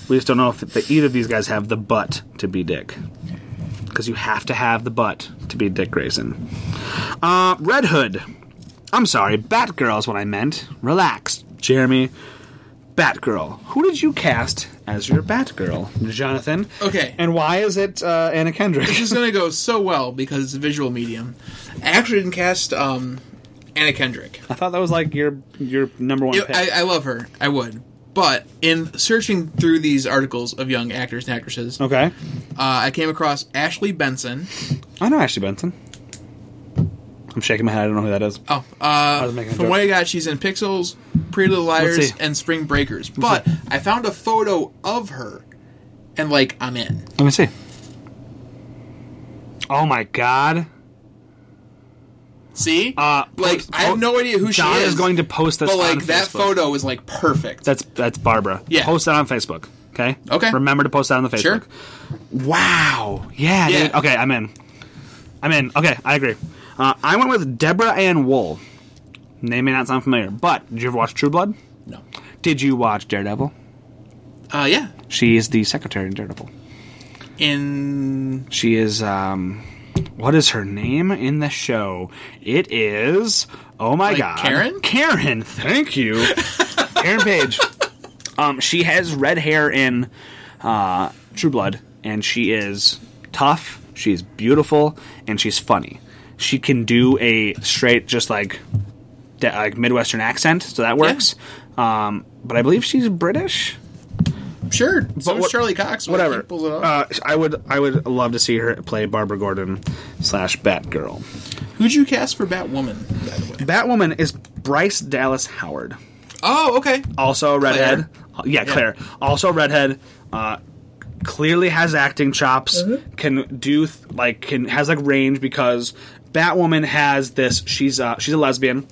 We just don't know if the, either of these guys have the butt to be Dick, because you have to have the butt to be Dick Grayson. Uh, Red Hood. I'm sorry, Batgirl is what I meant. Relax, Jeremy. Batgirl. Who did you cast as your Batgirl, Jonathan? Okay. And why is it uh, Anna Kendrick? This is going to go so well because it's a visual medium. I actually didn't cast um, Anna Kendrick. I thought that was like your your number one You- pick. I, I love her. I would. But in searching through these articles of young actors and actresses, uh, okay. I came across Ashley Benson. I know Ashley Benson. I'm shaking my head. I don't know who that is. Oh, uh, was making from joke. what I got, she's in Pixels, Pretty Little Liars, and Spring Breakers. But I found a photo of her, and like I'm in. Let me see. Oh my god. See, Uh, like post- I have no idea who John she is. is going to post this but like on that Facebook. photo is like perfect. That's that's Barbara. Yeah. Post that on Facebook. Okay. Okay. Remember to post that on the Facebook. Sure. Wow. Yeah. Yeah. Dude. Okay. I'm in. I'm in. Okay. I agree. Uh, I went with Deborah Ann Woll. Name may not sound familiar, but did you ever watch True Blood? no. Did you watch Daredevil? Uh, yeah. She is the secretary in Daredevil. In She is um what is her name in the show? It is oh my Like god. Karen? Karen, thank you. Karen Page. Um she has red hair in uh True Blood and she is tough, she's beautiful, and she's funny. She can do a straight just like de- like Midwestern accent, so that works. Um but I believe she's British. sure, so what- is Charlie Cox. whatever. pulls it off. Uh, I would I would love to see her play Barbara Gordon slash Batgirl. Who'd you cast for Batwoman? By the way. Batwoman is Bryce Dallas Howard, Oh, okay. also redhead. Uh, Yeah, Yeah. Claire, also redhead. Uh, clearly has acting chops. Mm-hmm. Can do th- like can has like range because Batwoman has this. She's uh, she's a lesbian.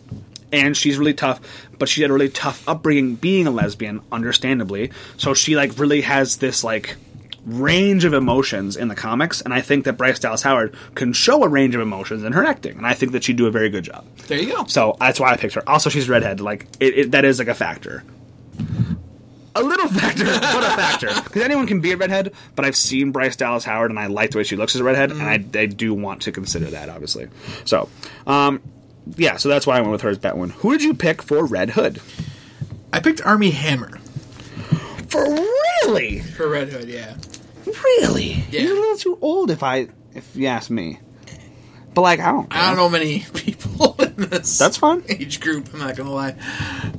And she's really tough, but she had a really tough upbringing being a lesbian, understandably. So she like really has this like range of emotions in the comics, and I think that Bryce Dallas Howard can show a range of emotions in her acting, and I think that she'd do a very good job. There you go. So that's why I picked her. Also, she's redhead. Like it, it, that is like a factor. A little factor, but a factor. Because anyone can be a redhead, but I've seen Bryce Dallas Howard, and I like the way she looks as a redhead, and I, I do want to consider that, obviously. So, um, yeah, so that's why I went with her as Batwoman. Who did you pick for Red Hood? I picked Armie Hammer For really, for Red Hood. Yeah. really, Yeah. he's a little too old, if I, if you ask me. But like, I don't. I don't know many people in this. That's fine. age group. I'm not gonna lie.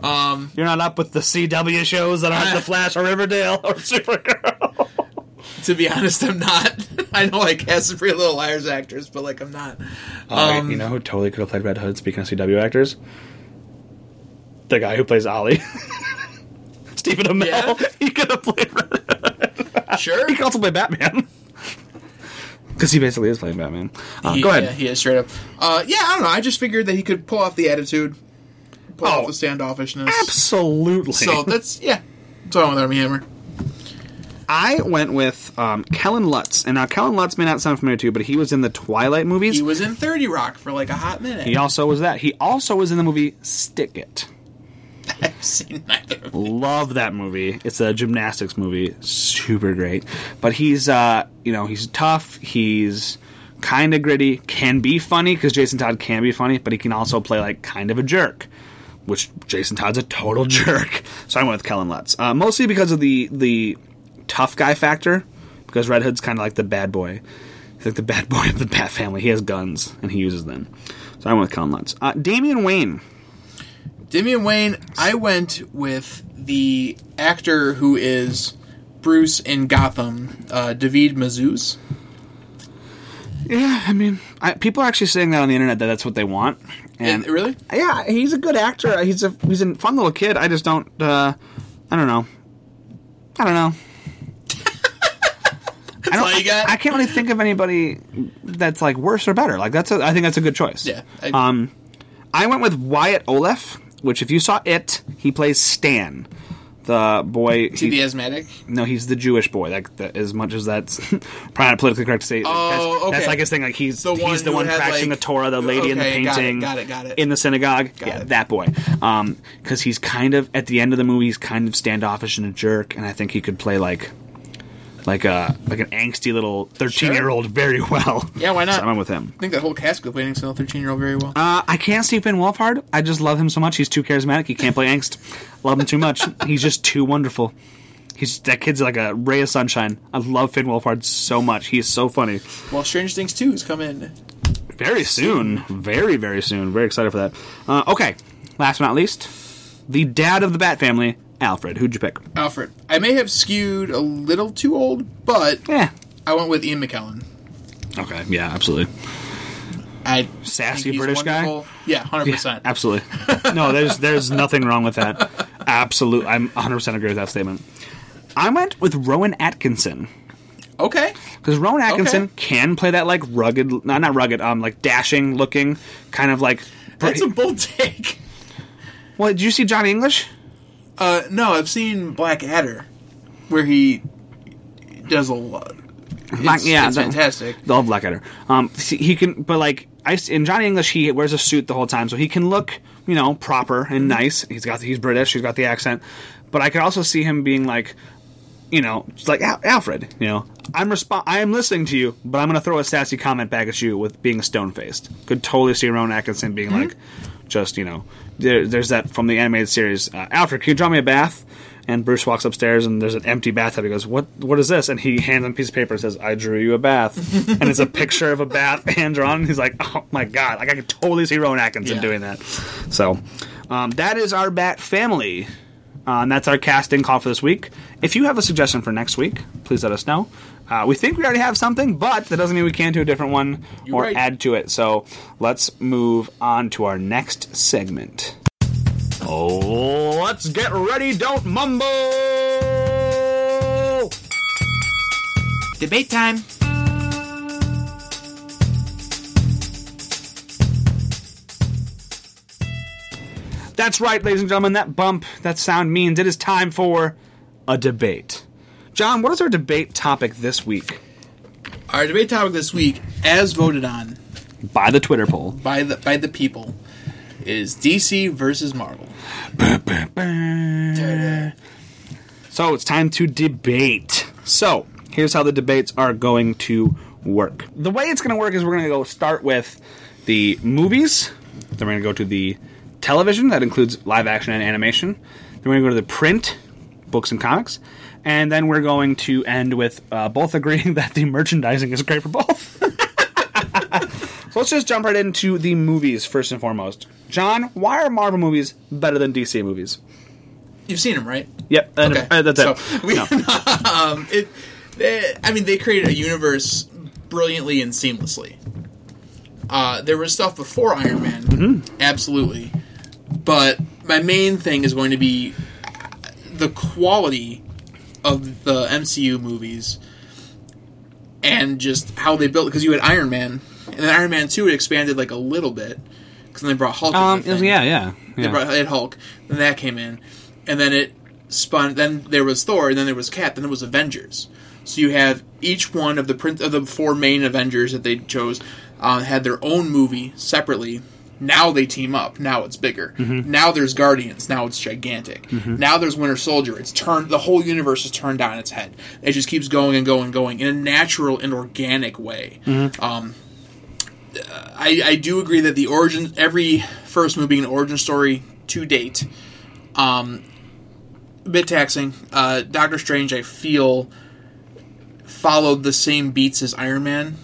Um, You're not up with the CW shows that aren't The Flash or Riverdale or Supergirl. to be honest, I'm not. I know I cast some Pretty Little Liars actors, but like I'm not. Oh, wait, Um, you know who totally could have played Red Hood? Speaking of CW actors, the guy who plays Ollie, Stephen Amell. Yeah? He could have played Red Hood. Sure. He could also play Batman because he basically is playing Batman. Uh, He- go ahead. Yeah, he is straight up. Uh, yeah, I don't know. I just figured that he could pull off the attitude, pull Oh. off the standoffishness. Absolutely. So that's yeah. That's all I want with Armie Hammer. I went with um, Kellen Lutz, and now Kellen Lutz may not sound familiar to you, but he was in the Twilight movies. He was in Thirty Rock for like a hot minute. He also was that. He also was in the movie Stick It. I've seen neither. Love that movie. It's a gymnastics movie. Super great. But he's, uh, you know, he's tough. He's kind of gritty. Can be funny because Jason Todd can be funny, but he can also play like kind of a jerk. Which Jason Todd's a total jerk. So I went with Kellen Lutz. Uh, mostly because of the the tough guy factor. Because Red Hood's kind of like the bad boy. He's like the bad boy of the Bat family. He has guns and he uses them. So I went with Kellen Lutz. Uh, Damian Wayne. Damian Wayne, I went with the actor who is Bruce in Gotham, uh, David Mazouz. Yeah, I mean, I, people are actually saying that on the internet that that's what they want. And Eh, really? yeah, he's a good actor. He's a he's a fun little kid. I just don't. Uh, I don't know. I don't know. I don't. all you got? I can't really think of anybody that's like worse or better. Like that's. A, I think that's a good choice. Yeah. I, Um, I went with Wyatt Oleff, which if you saw it, he plays Stan, the boy. is he he- the asthmatic? no, he's the Jewish boy. Like that, as much as that's probably not politically correct to say. Oh, that's, that's like his thing. Like he's The one he's the one practicing like- the Torah, the lady in the Okay, got it, painting, got it, got it. in the synagogue. yeah, it. that boy. Um, because he's kind of at the end of the movie, he's kind of standoffish and a jerk, and I think he could play like. Like a like an angsty little thirteen year old very well. Yeah, why not? So I'm with him. I think that whole cast could play an 13 year old very well. Uh, I can't see Finn Wolfhard. I just love him so much. He's too charismatic. He can't play angst. Love him too much. He's just too wonderful. He's that kid's like a ray of sunshine. I love Finn Wolfhard so much. He's so funny. well, Strange Things 2 is coming. Very soon, very very soon. Very excited for that. Uh, okay, last but not least, the dad of the Bat family, Alfred. Who'd you pick? Alfred. I may have skewed a little too old, but Yeah. I went with Ian McKellen. Okay. Yeah. Absolutely. I Sassy think he's British guy? Yeah, 100%. Absolutely. No, there's there's nothing wrong with that. Absolutely, I'm 100 percent agree with that statement. I went with Rowan Atkinson. Okay. Because Rowan Atkinson Okay. can play that like rugged, not not rugged, um, like dashing looking, kind of like. That's a bold take. Well, did you see Johnny English? Uh, no, I've seen Black Adder, where he does a lot. It's, Like, yeah, it's the- fantastic. Love Blackadder. Um, he can, but like I in Johnny English, he wears a suit the whole time, so he can look, you know, proper and nice. He's got he's British, he's got the accent, but I could also see him being like, you know, like Al- Alfred. You know, I'm resp- I am listening to you, but I'm going to throw a sassy comment back at you with being stone faced. Could totally see Rowan Atkinson being like, just you know, there, there's that from the animated series. Uh, Alfred, can you draw me a bath? And Bruce walks upstairs and there's an empty bathtub. He goes, "What? What is this?" And he hands him a piece of paper and says, "I drew you a bath." and it's a picture of a bath hand drawn. And he's like, "Oh my god!" Like I could totally see Rowan Atkinson Yeah. doing that. So um, that is our Bat family. Uh, and that's our casting call for this week. If you have a suggestion for next week, please let us know. Uh, we think we already have something, but that doesn't mean we can't do a different one You're or right. add to it. So let's move on to our next segment. Oh, let's get ready, don't mumble! Debate time. That's right, ladies and gentlemen, that bump, that sound means it is time for a debate. John, what is our debate topic this week? Our debate topic this week, as voted on By the Twitter poll. by the by the people, is DC versus Marvel. So it's time to debate. So here's how the debates are going to work. The way it's going to work is we're going to go start with the movies. Then we're going to go to the television that includes live action and animation. Then we're going to go to the print, books and comics, and then we're going to end with uh, both agreeing that the merchandising is great for both. so let's just jump right into the movies first and foremost. John, why are Marvel movies better than DC movies? You've seen them, right? Yep, and, Okay. uh, that's it. We- No. um, it, they, I mean, they created a universe brilliantly and seamlessly. Uh, there was stuff before Iron Man, Mm-hmm. absolutely, but my main thing is going to be the quality of the MCU movies and just how they built. Because you had Iron Man, and then Iron Man Two it expanded like a little bit because they brought Hulk. Um, the yeah, yeah, They brought they Hulk, then that came in, and then it spun. Then there was Thor, and then there was Cap, then there was Avengers. So you have each one of the print of the four main Avengers that they chose uh, had their own movie separately Now they team up. Now it's bigger. Mm-hmm. Now there's Guardians. Now it's gigantic. Now there's Winter Soldier. It's turned. The whole universe is turned on its head. It just keeps going and going and going in a natural and organic way. Mm-hmm. Um, I, I do agree that the origin, every first movie an origin story to date, um, a bit taxing. Uh, Doctor Strange, I feel, followed the same beats as Iron Man,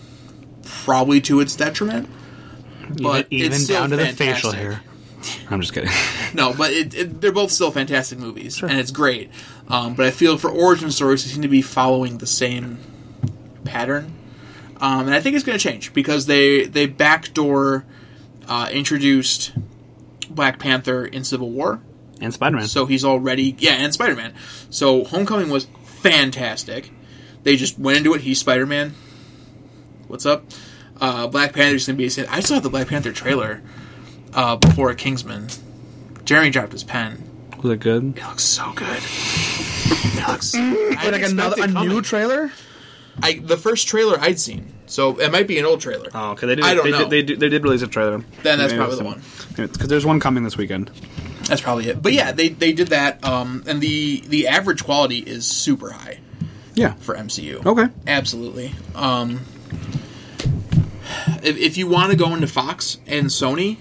probably to its detriment. But even it's still down to the facial hair. I'm just kidding. No, but it, it, they're both still fantastic movies, and it's great. Um, but I feel for origin stories, they seem to be following the same pattern, um, and I think it's going to change because they they backdoor uh, introduced Black Panther in Civil War, and Spider Man. so he's already yeah, and Spider Man. So Homecoming was fantastic. They just went into it. He's Spider Man. What's up? Uh, Black Panther's gonna be. I saw the Black Panther trailer uh, before Kingsman. Jeremy dropped his pen. Was it good? It looks so good. It looks I Like another a coming. new trailer? I the first trailer I'd seen, so it might be an old trailer. Oh, okay. They did. I don't they know. Did, they, did, they did release a trailer. Then that's Maybe probably the one. Because there's one coming this weekend. That's probably it. But yeah, they they did that, um, and the the average quality is super high Yeah. for MCU. Okay. Absolutely. Um, if, if you want to go into Fox and Sony,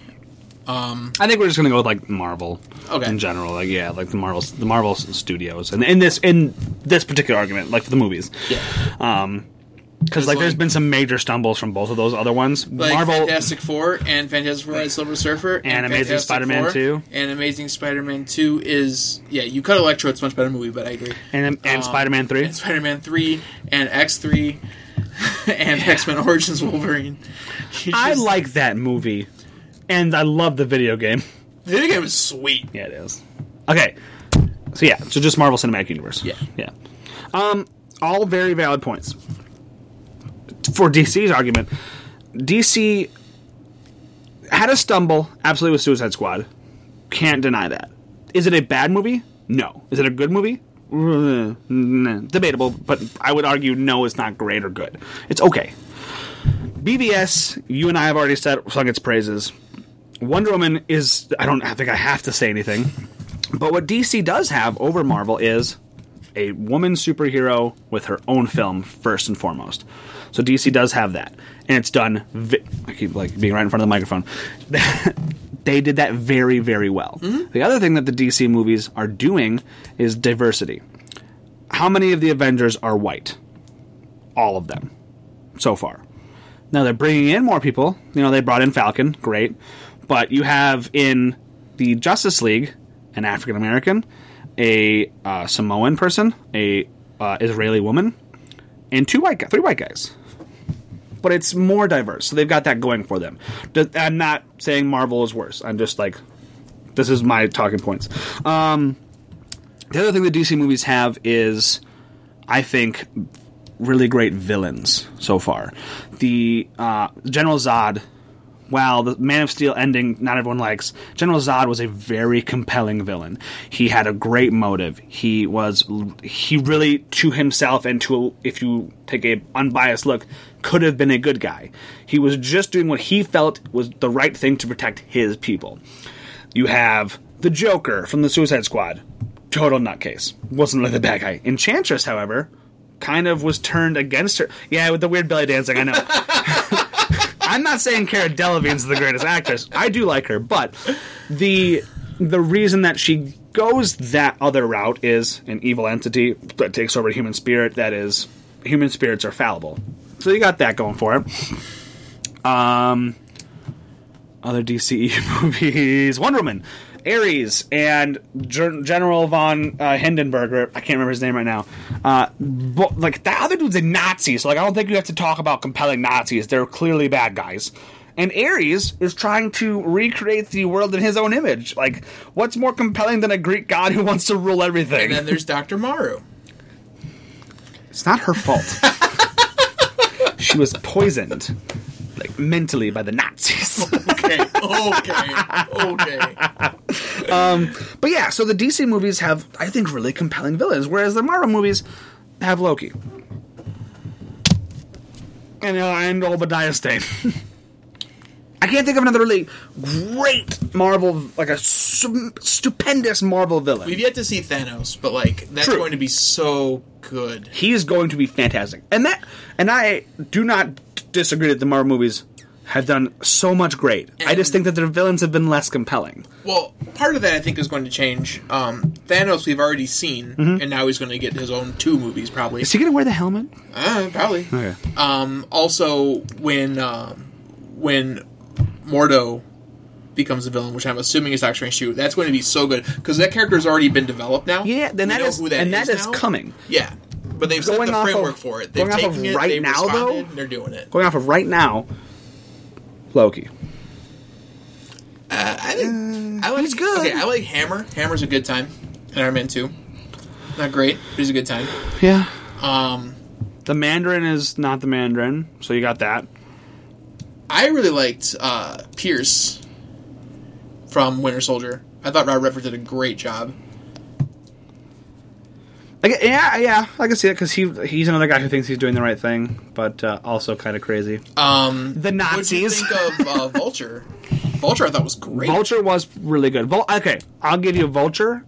I think we're just gonna go with like Marvel. Okay. In general, like yeah, like the Marvel, the Marvel studios, and in this in this particular argument, like for the movies, yeah, Um, because like, there's been some major stumbles from both of those other ones. like Marvel, Fantastic Four and Fantastic Four and Silver Surfer And Amazing Fantastic Spider-Man Four 2. and Amazing Spider-Man Two is yeah. You cut Electro, it's a much better movie, but I agree. and and um, Spider-Man three. And Spider-Man Three and X Three and X-Men Origins Wolverine. You I like that movie, and I love the video game. the video game is sweet. Yeah, it is. Okay, so yeah, so just Marvel Cinematic Universe. Yeah. yeah. Um, all very valid points. For DC's argument, DC had a stumble absolutely with Suicide Squad. Can't deny that. Is it a bad movie? No. Is it a good movie? Uh, nah, Debatable, but I would argue no, it's not great or good. It's okay. BBS, you and I have already said sung its praises. Wonder Woman is I don't I think I have to say anything. But what DC does have over Marvel is a woman superhero with her own film first and foremost. So DC does have that, and it's done. Vi- I keep like being right in front of the microphone. they did that very, very well. The other thing that the DC movies are doing is diversity. How many of the Avengers are white? All of them, so far. Now they're bringing in more people. You know, they brought in Falcon, great, but you have in the Justice League an African American, a uh, Samoan person, a uh, Israeli woman, and two white guys, three white guys. But it's more diverse, so they've got that going for them. I'm not saying Marvel is worse. I'm just like, this is my talking points. Um, the other thing the DC movies have is, I think, really great villains so far. The uh, General Zod, while the Man of Steel ending not everyone likes, General Zod was a very compelling villain. He had a great motive. He was he really to himself and to if you take a unbiased look could have been a good guy. He was just doing what he felt was the right thing to protect his people. You have the Joker from the Suicide Squad. Total nutcase. Wasn't really the bad guy. Enchantress, however, kind of was turned against her. Yeah, with the weird belly dancing, I know. I'm not saying Cara Delevingne's the greatest actress. I do like her, but the the reason that she goes that other route is an evil entity that takes over human spirit. That is, human spirits are fallible. So you got that going for it. Um, other DCE movies: Wonder Woman, Ares, and Gen- General von uh, Hindenburger. I can't remember his name right now. Uh, but, like that other dude's a Nazi, so like I don't think you have to talk about compelling Nazis. They're clearly bad guys. And Ares is trying to recreate the world in his own image. Like, what's more compelling than a Greek god who wants to rule everything? And then there's Doctor Maru. It's not her fault. she was poisoned, like mentally, by the Nazis. Okay, okay, okay. But yeah, so the DC movies have, I think, really compelling villains, whereas the Marvel movies have Loki. And, uh, and Obadiah Stane. I can't think of another really great Marvel, like a stu- stupendous Marvel villain. We've yet to see Thanos, but like that's True. going to be so good. he is going to be fantastic. And that, and I do not disagree that the Marvel movies have done so much great. I just think that their villains have been less compelling. Well, part of that I think is going to change. Um, Thanos we've already seen, and now he's going to get his own two movies probably. Is he going to wear the helmet? Uh, probably. Okay. Um, also, when um, when Mordo becomes a villain, which I'm assuming is Doctor Strange 2, that's going to be so good because that character has already been developed now. Yeah, then We that is and that is now. coming. Yeah, but they've set Going the off framework of- for it. They've going off of it. right they've now, though? they're doing it. Going off of right now, Loki. Uh, I think I like. he's good. Okay, I like Hammer. Hammer's a good time. And Iron Man 2. Not great, but he's a good time. Yeah. Um, The Mandarin is not the Mandarin, so you got that. I really liked uh, Pierce from Winter Soldier. I thought Rob Redford did a great job. Like, yeah, yeah, I can see it because he he's another guy who thinks he's doing the right thing, but uh, also kind of crazy. Um, The What do you Nazis. think of uh, Vulture? Vulture, I thought was great. Vulture was really good. Vul- okay, I'll give you Vulture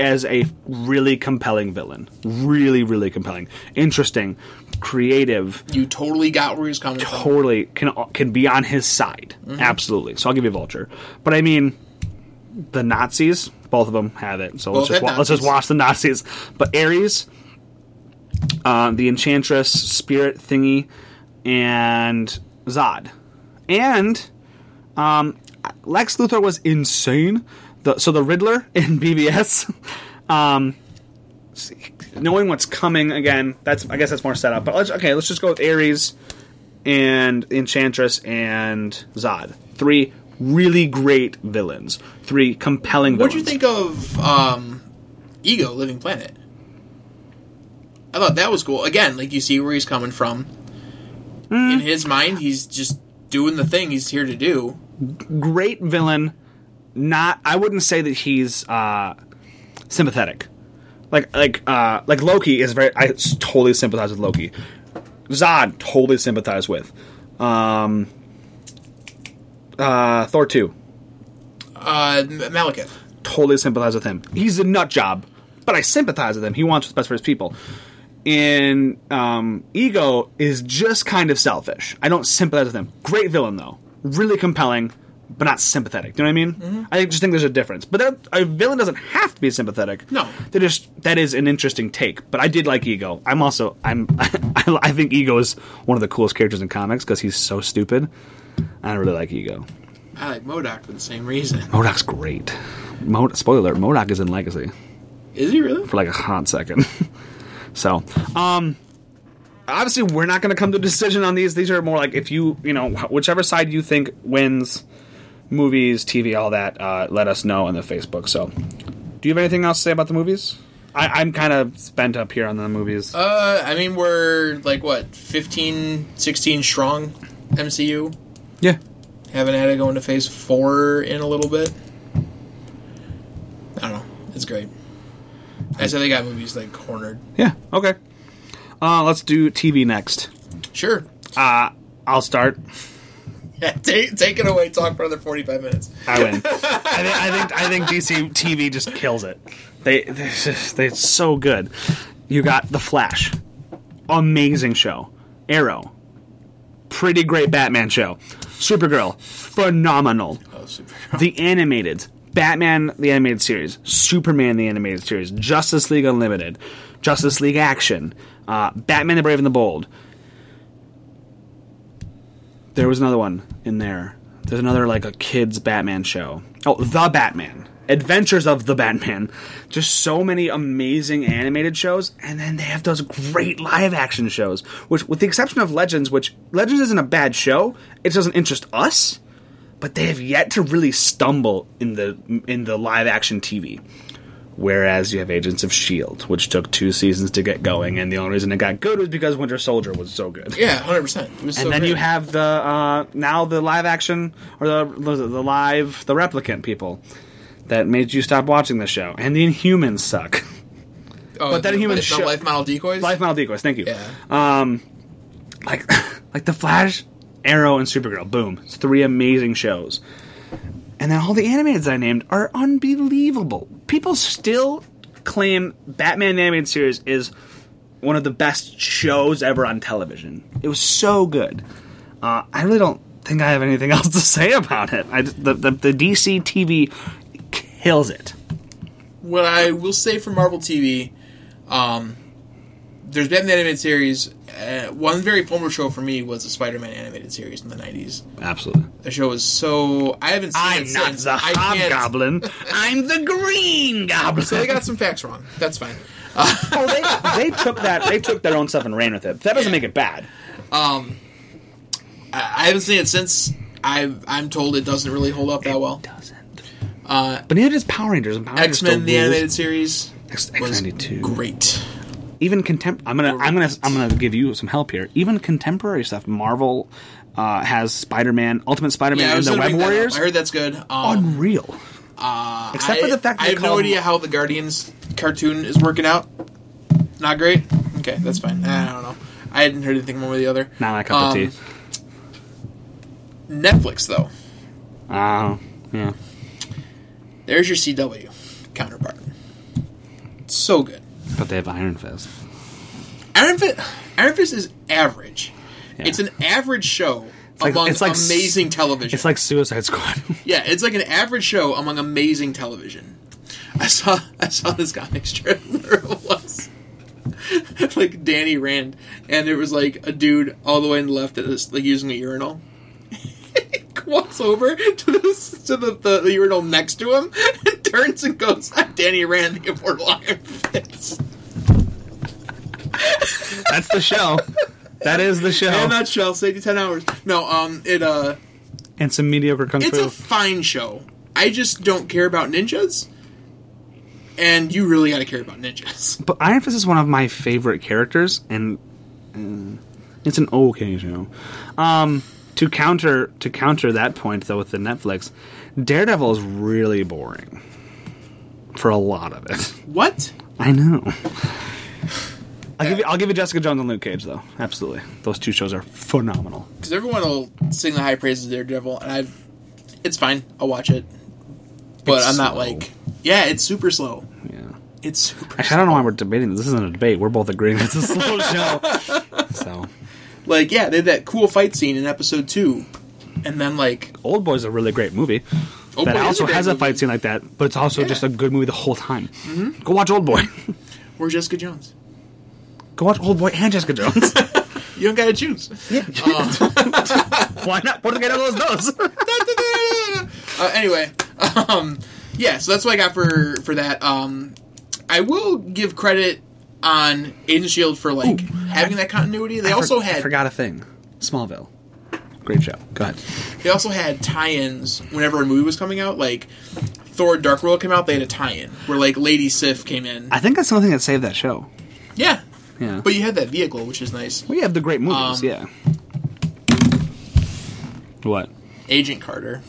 as a really compelling villain. Really, really compelling, interesting, creative. You totally got where he's coming from. Totally can can be on his side. Mm-hmm. Absolutely. So I'll give you Vulture. But I mean, the Nazis, both of them have it. So let's just wa- let's just watch the Nazis. But Ares, uh, the Enchantress, Spirit thingy, and Zod, and um, Lex Luthor was insane. The, so the Riddler in BBS. um, knowing what's coming again. That's I guess that's more setup. But let's okay. Let's just go with Ares and Enchantress and Zod. Three really great villains. Three compelling. What'd you think of um, Ego, Living Planet? I thought that was cool. Again, like you see where he's coming from. Hmm. In his mind, he's just doing the thing he's here to do. Great villain. Not. I wouldn't say that he's uh, sympathetic. Like like uh, like Loki is very. I totally sympathize with Loki. Zod totally sympathize with. Um, uh, Thor two Uh, Malekith. totally sympathize with him. He's a nut job, but I sympathize with him. He wants what's best for his people. And um, Ego is just kind of selfish. I don't sympathize with him. Great villain though, really compelling, but not sympathetic. Do you know what I mean? Mm-hmm. I just think there's a difference. But there- a villain doesn't have to be sympathetic. No. they just that is an interesting take. But I did like Ego. I'm also I'm I, I think Ego is one of the coolest characters in comics because he's so stupid. I don't really like Ego. I like MODOK for the same reason. MODOK's great. Mod- spoiler alert: MODOK is in Legacy Is he really? for like a hot second. so, um, obviously, we're not going to come to a decision on these. These are more like if you, you know, whichever side you think wins, movies, TV, all that. Uh, let us know on the Facebook. So, do you have anything else to say about the movies? I, I'm kind of spent up here on the movies. Uh, I mean, we're like what 15, 16 strong MCU. yeah, Haven't had it going to phase four in a little bit. I don't know. It's great. I said they got movies like cornered. yeah, okay. Uh, let's do TV next. Sure. Uh, I'll start. Yeah, take, take it away. Talk for another forty five minutes. I win. I think I think I think DC TV just kills it. They they're, just, they're so good. You got The Flash, amazing show. Arrow, pretty great Batman show. Supergirl, phenomenal. Oh, super. The animated Batman the animated series, Superman the animated series, Justice League Unlimited, Justice League Action, uh, Batman the Brave and the Bold. There was another one in there. There's another like a kids Batman show. Oh, The Batman. Adventures of the Batman. Just so many amazing animated shows, and then they have those great live action shows. Which, with the exception of Legends, which Legends isn't a bad show, it doesn't interest us but they have yet to really stumble in the in the live action TV. Whereas you have Agents of Shield, which took two seasons to get going, and the only reason it got good was because Winter Soldier was so good. Yeah, hundred percent. and then you have the uh, now the live action or the, the live the replicant people that made you stop watching the show, and the Inhumans suck. oh, but human the show- life model decoys. life model decoys, thank you. Yeah. Um, like like the Flash Arrow and Supergirl. Boom. It's three amazing shows. And then all the animated I named are unbelievable. People still claim Batman animated series is one of the best shows ever on television. It was so good. Uh, I really don't think I have anything else to say about it. I, the, the, the DC TV kills it. What I will say for Marvel TV, um, there's been an animated series. Uh, one very formative show for me was the Spider-Man animated series in the '90s. Absolutely. The show was so I haven't seen I'm it not since. the I can't- Hobgoblin. I'm the Green Goblin. So they got some facts wrong. That's fine. oh, they, they took that. They took their own stuff and ran with it. That doesn't make it bad. Um, I, I haven't seen it since. I I'm told it doesn't really hold up that well. It doesn't. Uh, But neither does Power Rangers. And Power X Men still the rules. animated series X was ninety two. great. Even contem. I'm gonna. I'm gonna. I'm gonna give you some help here. Even contemporary stuff. Marvel uh, has Spider Man, Ultimate Spider Man, Yeah, and the Web bring that up. Warriors. I heard that's good. Um, Unreal. uh, Except for the fact that I have no idea how the Guardians cartoon is working out. Not great. Okay, that's fine. I don't know. I hadn't heard anything one way or the other. Not my cup Um, of tea. Netflix though. Uh, yeah. There's your CW counterpart. So good. But they have Iron Fist. Iron Fist, Iron Fist is average. Yeah. It's an average show like- among it's like amazing television. It's like Suicide Squad. yeah, it's like an average show among amazing television. I saw I saw this comic strip where it was like Danny Rand, and it was like a dude all the way in the left that is like using a urinal. Walks over to the to the, the, the urinal next to him and turns and goes, "I'm Danny Rand, the immortal Iron Fist." That's the show. That is the show. In a nutshell, save you ten hours. No, um, it uh, and some mediocre kung it's fu. a fine show. I just don't care about ninjas, and you really got to care about ninjas. But Iron Fist is one of my favorite characters, and it's an okay show. Um, to counter to counter that point, though, with the Netflix, Daredevil is really boring for a lot of it. What? I know. I'll give you, I'll give you Jessica Jones and Luke Cage, though. Absolutely, those two shows are phenomenal. Because everyone will sing the high praises of Daredevil, and I've, it's fine. I'll watch it, but It's I'm not slow. like, yeah, it's super slow. Yeah. It's super. Actually, I don't know why we're debating. This isn't a debate. We're both agreeing it's a slow show. So, Like, yeah, they had that cool fight scene in episode two, and then like, Old Boy's a really great movie. Old that Boy also a has a movie. fight scene like that, but it's also Yeah. just a good movie the whole time. Mm-hmm. Go watch Old Boy. where's Jessica Jones? Go watch Old Boy and Jessica Jones. You don't gotta choose. Yeah. Why not? What are those those? uh, anyway, um, yeah, so that's what I got for for that. Um, I will give credit on Agent Shield for like having that continuity. They also I had forgot a thing. Smallville. Great show. Go ahead. they also had tie-ins whenever a movie was coming out. Like Thor: Dark World came out, they had a tie-in where like Lady Sif came in. I think that's something that saved that show. Yeah, Yeah. but you had that vehicle, which is nice. we have the great movies. Um, yeah. What? Agent Carter.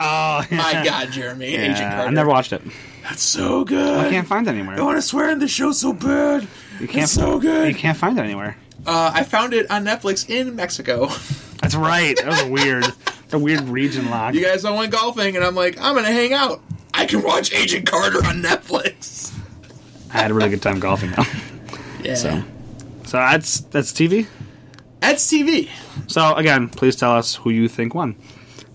Oh, My God, Jeremy, Agent Carter. I never watched it. That's so good. I can't find it anywhere. I want to swear in the show so bad. You can't. It's so good. You can't find it anywhere. Uh, I found it on Netflix in Mexico. That's right. That was weird. a weird region lock. you guys all went golfing, and I'm like, I'm gonna hang out. I can watch Agent Carter on Netflix. I had a really good time golfing though. Yeah, So, so that's that's TV. that's TV. So again, please tell us who you think won.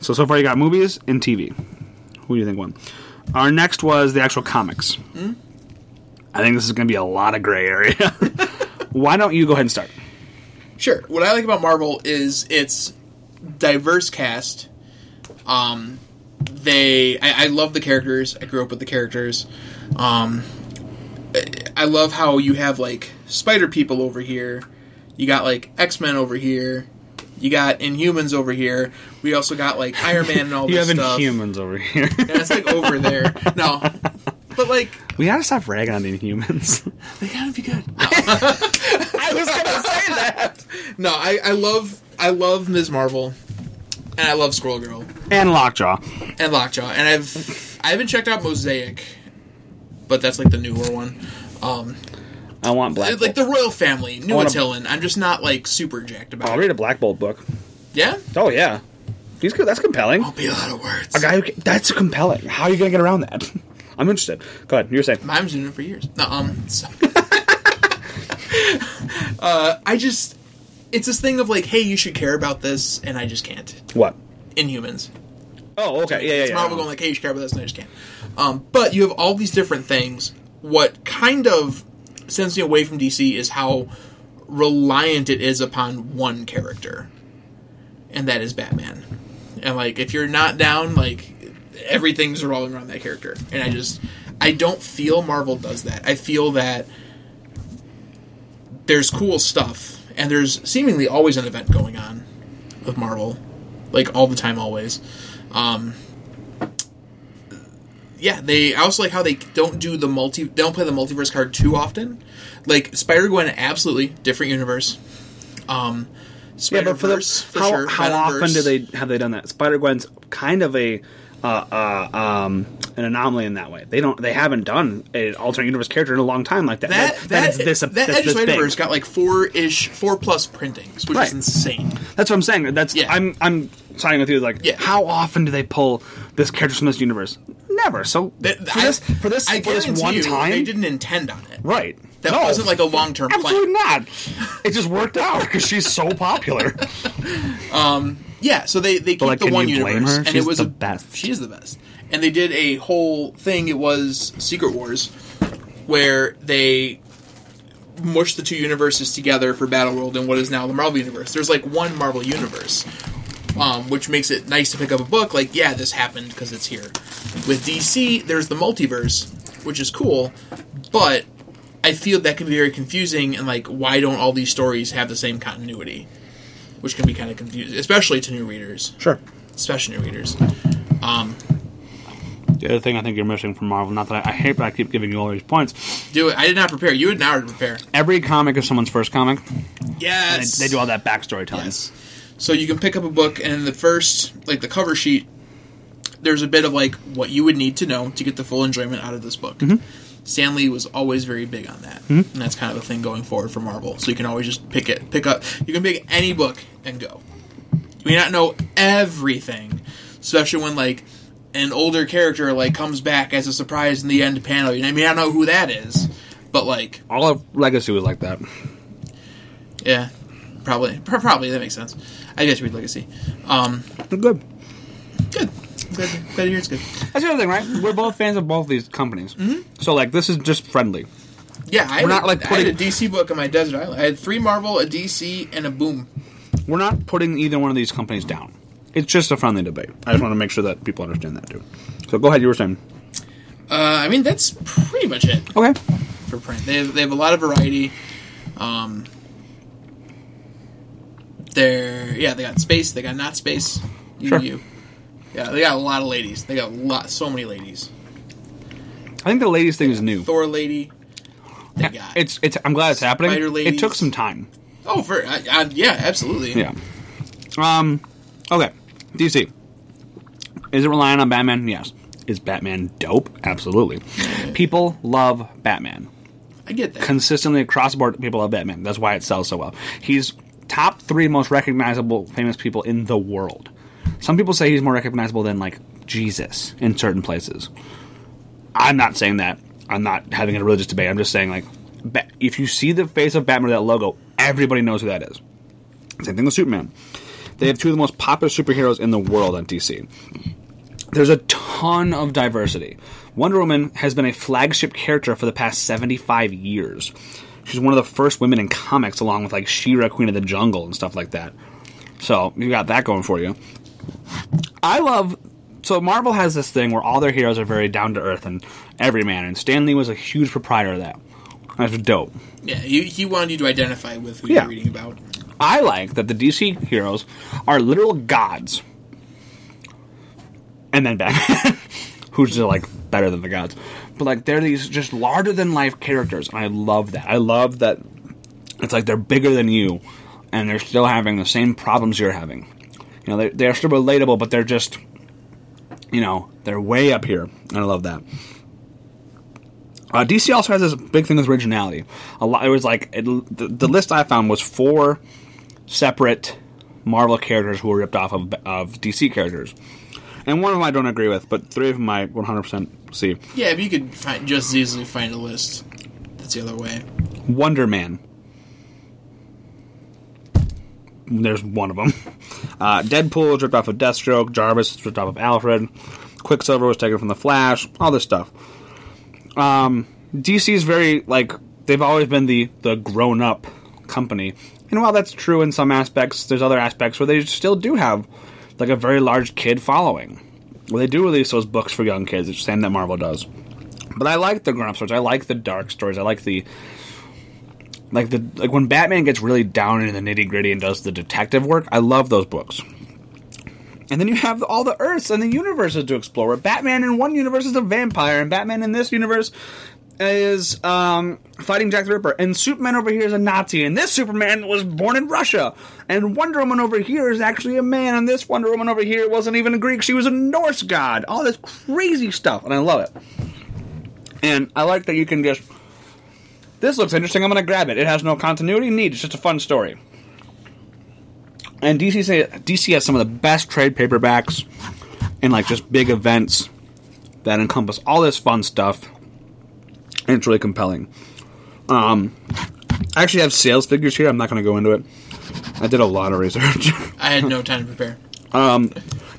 So so far you got movies and TV. Who do you think won? Our next was the actual comics. I think this is going to be a lot of gray area. Why don't you go ahead and start? Sure. What I like about Marvel is its diverse cast. Um, they, I, I love the characters. I grew up with the characters. Um, I- I love how you have like Spider People over here. You got like X Men over here. You got Inhumans over here. We also got like Iron Man and all this stuff. You this have stuff. Inhumans over here. And it's like over there. No, but like we gotta stop ragging on Inhumans. they gotta be good. I was gonna say that. No, I, I love I love Ms. Marvel, and I love Squirrel Girl. And Lockjaw. and Lockjaw, and I've I haven't checked out Mosaic, but that's like the newer one. Um, I want Black. like the Royal Family, New Attilan. I'm just not like super jacked about. I'll it. read a Black Bolt book. Yeah, Oh yeah, he's good. That's compelling. won't be a lot of words. A guy who that's compelling. How are you gonna get around that? I'm interested. Go ahead. You're saying I've been doing it for years. No, um, so- uh, I just, it's this thing of like, hey, you should care about this, and I just can't. what? Inhumans. Oh, okay. Yeah, yeah, It's yeah. Marvel going like, hey, you should care about this, and I just can't. Um, but you have all these different things. What kind of sends me away from DC is how reliant it is upon one character, and that is Batman. And like, if you're not down, like everything's revolving around that character. And I just, I don't feel Marvel does that. I feel that there's cool stuff, and there's seemingly always an event going on with Marvel, like all the time, always. Um, yeah, they. I also like how they don't do the multi. They don't play the multiverse card too often. Like Spider Gwen, absolutely different universe. Um, Yeah, but for the, for how, sure. how often do they have they done that? Spider Gwen's kind of a uh, uh, um, an anomaly in that way. They don't they haven't done an alternate universe character in a long time like that. That that, is this that that's Edge this big. Got like four ish, four plus printings, which Right. is insane. That's what I'm saying. That's Yeah. I'm I'm siding with you. Like, Yeah. how often do they pull this character from this universe? Never. So That- for I- this for this I for this one you, time, they didn't intend on it. right? That No. wasn't like a long term Absolutely plan. not. It just worked out because she's so popular. Yeah, so they they keep like, the one universe, and She's it was the a, best. She is the best, and they did a whole thing. It was Secret Wars, where they mushed the two universes together for Battle World and what is now the Marvel universe. There's like one Marvel universe, um, which makes it nice to pick up a book. Like, yeah, this happened because it's here. With DC, there's the multiverse, which is cool, but I feel that can be very confusing. And like, why don't all these stories have the same continuity? Which can be kind of confusing, especially to new readers Sure. especially new readers. Um, the other thing I think you're missing from Marvel, not that I, I hate, but I keep giving you all these points. Do it. I did not prepare. You had an hour to prepare. Every comic is someone's first comic. Yes. They, they do all that backstory telling. Yes. So you can pick up a book, and in the first, like the cover sheet, there's a bit of like what you would need to know to get the full enjoyment out of this book. Mm-hmm. Stan Lee was always very big on that, and that's kind of the thing going forward for Marvel. So you can always just pick it, pick up. You can pick any book and go. You may not know everything, especially when like an older character like comes back as a surprise in the end panel. You know, I may not know who that is, but like All of Legacy was like that. yeah, probably, probably that makes sense. I guess read Legacy. Um, Good. good. Glad, glad to hear it's good. That's the other thing, right? We're both fans of both these companies. Mm-hmm. So, like, this is just friendly. Yeah, I had, We're not, like, I had a DC book on my desert island. I had three Marvel, a DC, and a Boom. We're not putting either one of these companies down. It's just a friendly debate. I just want to make sure that people understand that, too. So, go ahead. You were saying. Uh, I mean, that's pretty much it Okay. for print. They have, they have a lot of variety. Um, they're yeah, they got space. They got not space. You, Sure. you. Yeah, they got a lot of ladies. They got a lot, so many ladies. I think the ladies thing is new. Thor lady. They got It's it's. I'm glad it's happening. Spider It took some time. oh for uh, uh, yeah, absolutely. Yeah. Um. Okay. DC. Is it relying on Batman? Yes. Is Batman dope? Absolutely. People love Batman. I get that. Consistently across the board, people love Batman. That's why it sells so well. He's top three most recognizable famous people in the world. Some people say he's more recognizable than like Jesus in certain places. I'm not saying that. I'm not having a religious debate. I'm just saying like, if you see the face of Batman with that logo, everybody knows who that is. Same thing with Superman. They have two of the most popular superheroes in the world on DC. There's a ton of diversity. Wonder Woman has been a flagship character for the past 75 years. She's one of the first women in comics, along with like Sheena, Queen of the Jungle, and stuff like that. So you got that going for you. I love. So Marvel has this thing where all their heroes are very down to earth and everyman, and Stan Lee was a huge proprietor of that. That's dope. Yeah, he, he wanted you to identify with who Yeah. you're reading about. I like that the DC heroes are literal gods. And then Batman, who's just like better than the gods. But like they're these just larger than life characters, and I love that. I love that it's like they're bigger than you, and they're still having the same problems you're having. You know, they're, they're still relatable, but they're just, you know, they're way up here, and I love that. Uh, DC also has this big thing with originality. A lot. It was like it, the, the list I found was four separate Marvel characters who were ripped off of, of DC characters. And one of them I don't agree with, but three of them I 100% see. Yeah, if you could find, just as easily find a list, that's the other way. Wonder Man. There's one of them. Uh, Deadpool was ripped off of Deathstroke. Jarvis was ripped off of Alfred. Quicksilver was taken from the Flash. All this stuff. Um, DC is very like they've always been the the grown up company, and while that's true in some aspects, there's other aspects where they still do have like a very large kid following. Well, they do release those books for young kids. It's the same that Marvel does. But I like the grown up stories. I like the dark stories. I like the like the like when Batman gets really down into the nitty gritty and does the detective work. I love those books. And then you have all the Earths and the universes to explore. Where Batman in one universe is a vampire, and Batman in this universe is um, fighting Jack the Ripper, and Superman over here is a Nazi, and this Superman was born in Russia, and Wonder Woman over here is actually a man, and this Wonder Woman over here wasn't even a Greek; she was a Norse god. All this crazy stuff, and I love it. And I like that you can just. This looks interesting. I'm going to grab it. It has no continuity need. It's just a fun story. And DC DC has some of the best trade paperbacks and like just big events that encompass all this fun stuff. And it's really compelling. Um, I actually have sales figures here. I'm not going to go into it. I did a lot of research. I had no time to prepare. um,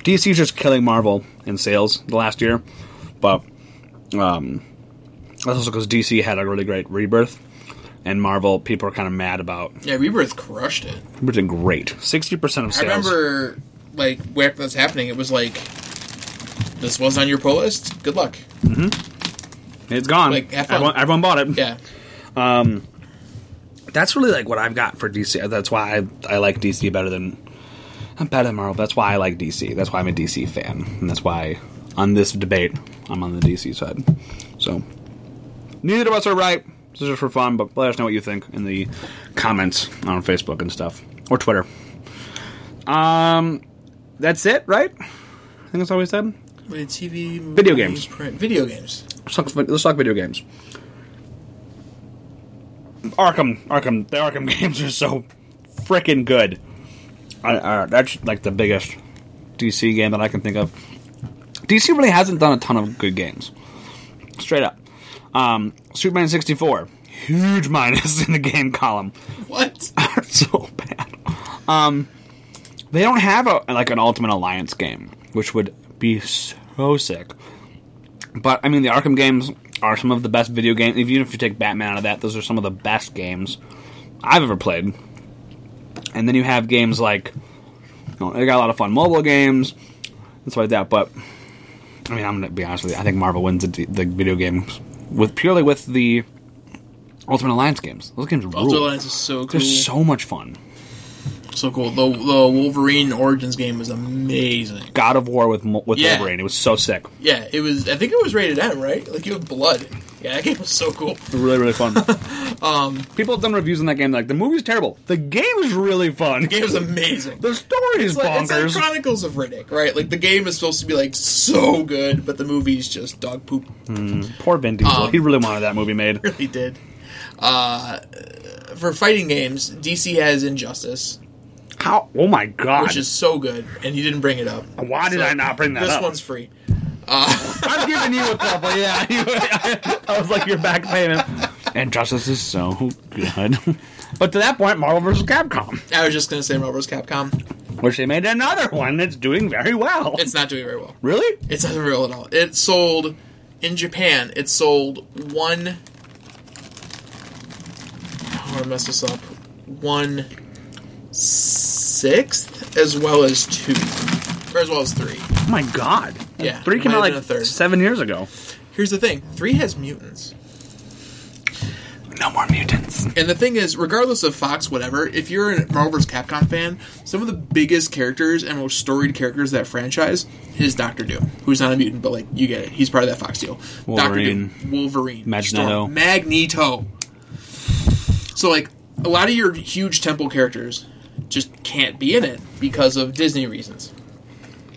DC's just killing Marvel in sales the last year, but um, that's also because DC had a really great rebirth, and Marvel people are kind of mad about. Yeah, Rebirth crushed it. Rebirth did great, sixty percent of sales. I remember, like, where that's happening, it was like, this was on your pull list? Good luck. Mm-hmm. It's gone. like, everyone, everyone bought it. Yeah. Um, that's really like what I've got for DC. That's why I, I like DC better than I'm better than Marvel. That's why I like DC. That's why I'm a DC fan, and that's why on this debate I'm on the DC side. So neither of us are right. This is just for fun, but let us know what you think in the comments on Facebook and stuff or Twitter. Um, that's it, right? I think that's all we said. Wait, TV, Video games. print- video games. Let's talk, let's talk video games. Arkham, Arkham, the Arkham games are so freaking good. I, I, that's like the biggest DC game that I can think of. DC really hasn't done a ton of good games. Straight up. Um, Superman 64, huge minus in the game column. What? so bad. Um, they don't have a like an Ultimate Alliance game, which would be so sick. But I mean, the Arkham games are some of the best video games. Even if you take Batman out of that, those are some of the best games I've ever played. And then you have games like, you know, they got a lot of fun mobile games and stuff like that. But I mean, I'm gonna be honest with you. I think Marvel wins the, the video games with purely with the Ultimate Alliance games. Those games rule. Ultra Alliance is so cool. They're so much fun. So cool. The, the Wolverine Origins game was amazing. God of War with with Yeah. Wolverine. It was so sick. Yeah, it was. I think it was rated M, right? Like you have blood. Yeah, that game was so cool. Really, really fun. um, People have done reviews on that game. Like the movie's terrible. The game is really fun. The game was amazing. The story is like, it's like bonkers. Chronicles of Riddick, right? Like the game is supposed to be like so good, but the movie's just dog poop. Poor Vin Diesel. Um, he really wanted that movie made. Really did. Uh, for fighting games, DC has Injustice, How? Oh my god! which is so good, and you didn't bring it up. Why did I not bring that this up? one's free. I'm giving you a couple. Yeah, I was like your back payment. Injustice is so good. but to that point, Marvel vs. Capcom, I was just gonna say Marvel vs. Capcom. which they made another one that's doing very well. It's not doing very well. really? It's not real at all. It sold in Japan. It sold one. I want to mess this up. One sixth as well as two, or as well as three. Oh my god! Yeah, three came out have like a third. seven years ago. Here's the thing: three has mutants. No more mutants. And the thing is, regardless of Fox, whatever, if you're a Marvel vs. Capcom fan, some of the biggest characters and most storied characters of that franchise is Doctor Doom, who's not a mutant, but like you get it, he's part of that Fox deal. Doctor Wolverine. Doom, Wolverine, Magneto. Storm, Magneto. So like a lot of your huge temple characters just can't be in it because of Disney reasons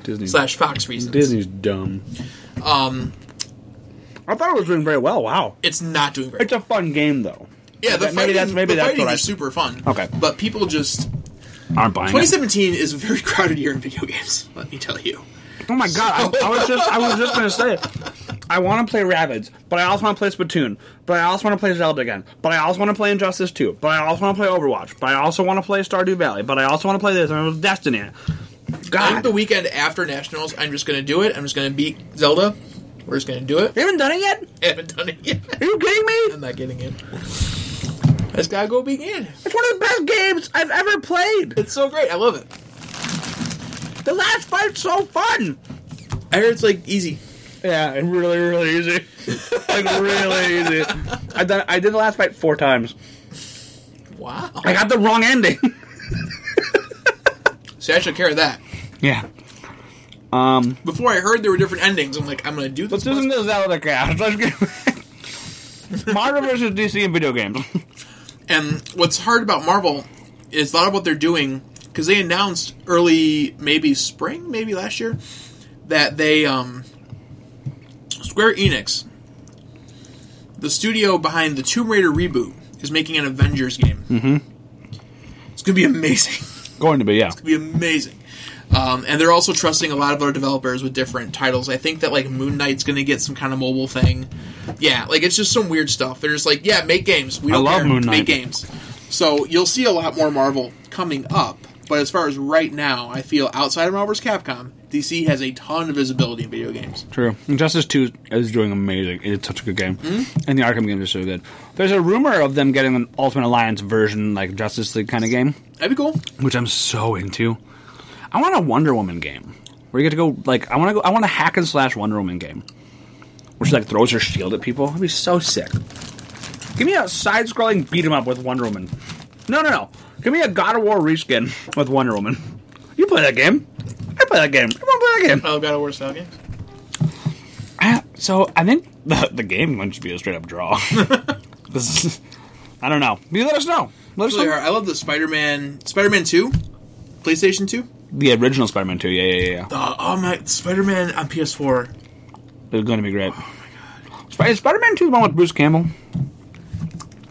Disney. slash Fox reasons. Disney's dumb. Um, I thought it was doing very well. Wow. it's not doing very. It's a fun game though. Yeah, the Maybe fighting, that's- maybe the that's fighting what I- is super fun. Okay. but people just aren't buying 2017 is a very crowded year in video games. Let me tell you. Oh my god! I, I was just I was just gonna say, I want to play Rabbids, but I also want to play Splatoon, but I also want to play Zelda again, but I also want to play Injustice 2, but I also want to play Overwatch, but I also want to play Stardew Valley, but I also want to play this and Destiny. I think the weekend after Nationals, I'm just going to do it. I'm just going to beat Zelda. We're just going to do it. you haven't done it yet? I haven't done it yet. Are you kidding me? I'm not getting it. I just gotta go begin. It's one of the best games I've ever played. It's so great. I love it. The last fight's so fun. I heard it's like easy. Yeah, and really, really easy. like really easy. I done. I did the last fight four times. Wow. I got the wrong ending. See, I should care of that. yeah. Um. Before I heard there were different endings, I'm like, I'm gonna do this. This isn't the Zelda cast. Let's get Marvel versus DC in video games. And what's hard about Marvel is a lot of what they're doing because they announced early, maybe spring, maybe last year, that they um, Square Enix, the studio behind the Tomb Raider reboot, is making an Avengers game. Mm-hmm. It's gonna be amazing. Going to be, yeah. It's going to be amazing. Um, and they're also trusting a lot of other developers with different titles. I think that like Moon Knight's going to get some kind of mobile thing. Yeah, like it's just some weird stuff. They're just like, yeah, make games. We I don't love care. Moon Knight. Make games. So you'll see a lot more Marvel coming up. But as far as right now, I feel outside of Marvel vs. Capcom, DC has a ton of visibility in video games. True. Injustice 2 is doing amazing. It's such a good game. Hmm? And the Arkham games are so good. There's a rumor of them getting an Ultimate Alliance version, like Justice League kind of game, That'd be cool. which I'm so into. I want a Wonder Woman game. Where you get to go, like, I want to go, I want a hack and slash Wonder Woman game. Where she, like, throws her shield at people. That'd be so sick. Give me a side scrolling beat 'em up with Wonder Woman. No, no, no. Give me a God of War reskin with Wonder Woman. You play that game. I play that game. Come on, play that game. Oh, God of War style games. I, so I think the the game might just be a straight up draw. This is- I don't know. You let us know. Let us Really know. are. I love the Spider-Man, Spider-Man Two, PlayStation Two. The original Spider-Man 2. Yeah, yeah, yeah. yeah. Uh, oh my, Spider-Man on PS4. It's going to be great. Oh Sp- is Spider-Man 2 the one with Bruce Campbell?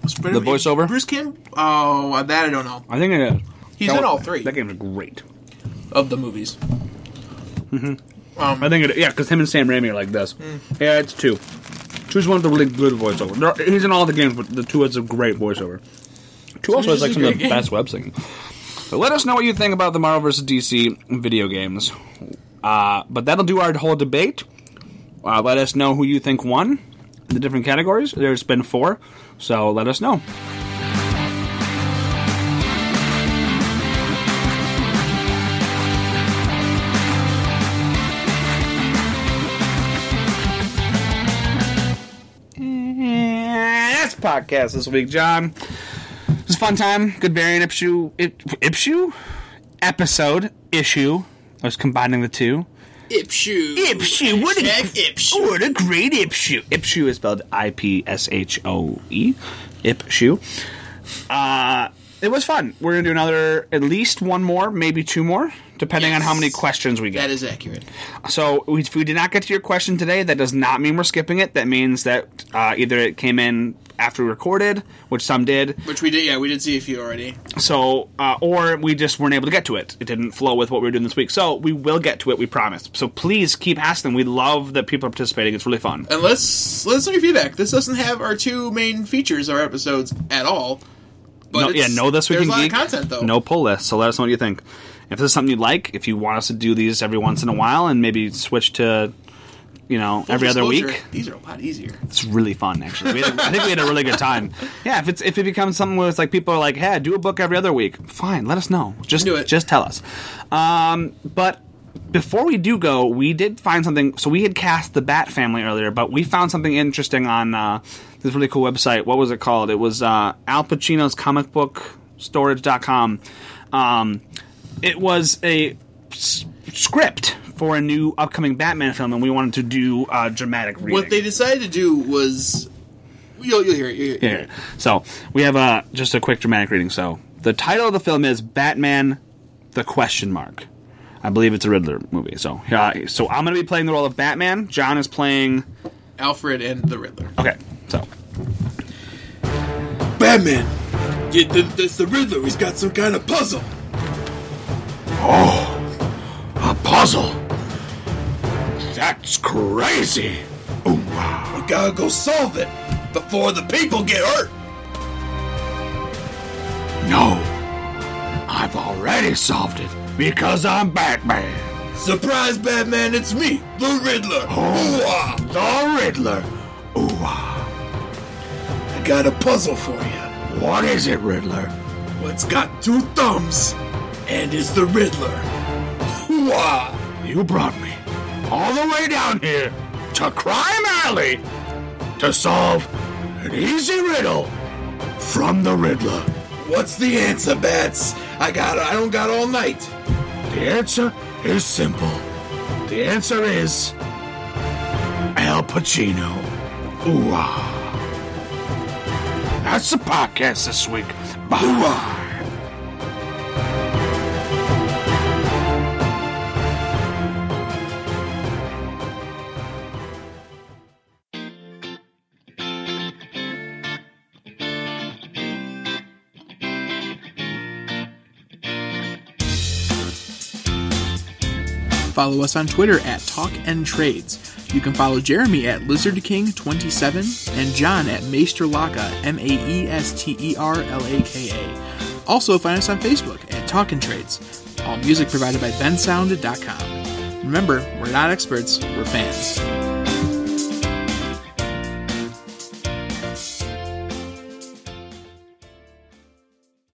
Spider- The voiceover? Bruce Kim? Oh, that I don't know. I think it is. He's That in one- all three That game's great. Of the movies. Um, I think it. Yeah, because him and Sam Raimi are like this. Hmm. Yeah, it's two. Two's one of the really good voiceover. He's in all the games, but the two has a great voiceover. Two also has like some of the game. best web singing. So let us know what you think about the Marvel vs. DC video games. Uh, but that'll do our whole debate. Uh, let us know who you think won in the different categories. There's been four, so let us know. Podcast this week, John. It was a fun time. Good variant issue. Issue? Episode. Issue. I was combining the two. Ipshu. Ipshu. What a, Ipshu. what a great Ipshu. Ipshu is spelled I P S H O E. Ipshu. Uh, it was fun. We're going to do another, at least one more, maybe two more, depending on how many questions we get. That is accurate. So if we did not get to your question today, that does not mean we're skipping it. That means that uh, either it came in after we recorded, which some did, Which we did, yeah, we did see a few already. so uh, or we just weren't able to get to it. It didn't flow with what we were doing this week. So we will get to it. We promise. So please keep asking. We love that people are participating. It's really fun. And let's let us know your feedback. This doesn't have our two main features, our episodes at all. But No, yeah, know this week there's in a lot geek. of content though. No pull list. So let us know what you think. If this is something you'd like, if you want us to do these every once in a while, and maybe switch to, you know, Full every other week. These are a lot easier. It's really fun, actually. We had, I think we had a really good time. Yeah, if it's if it becomes something where it's like people are like, "Hey, do a book every other week," fine. Let us know. Just Do it. just tell us. Um, but before we do go, we did find something. So we had cast the Bat Family earlier, but we found something interesting on uh, this really cool website. What was it called? It was uh, Al Pacino's comic book storage.com. Um, it was a script for a new upcoming Batman film, and we wanted to do uh, dramatic reading. What they decided to do was, you'll, you'll hear it. You'll hear it. Yeah. So we have uh, just a quick dramatic reading. So the title of the film is Batman: The Question Mark. I believe it's a Riddler movie. So uh, so I'm going to be playing the role of Batman. John is playing. Alfred and the Riddler. Okay. So Batman. Yeah, th- that's the Riddler. He's got some kind of puzzle. Oh, a puzzle. That's crazy. Ooh, wow. We gotta go solve it before the people get hurt. No, I've already solved it because I'm Batman. Surprise, Batman, it's me, the Riddler. Oh, Ooh-ah. the Riddler. Ooh, wow. I got a puzzle for you. What is it, Riddler? Well, it's got two thumbs and is the Riddler. Ooh-ah. You brought me all the way down here to Crime Alley to solve an easy riddle from the Riddler. What's the answer, Bats? I got. I don't got all night. The answer is simple. The answer is Al Pacino. Ooh. That's the podcast this week. Bye. Follow us on Twitter at Talk N Trades. You can follow Jeremy at Lizard King 27 and John at Maester Laka, M A E S T E R L A K A. Also find us on Facebook at Talk N Trades. All music provided by bensound.com. Remember, we're not experts, we're fans.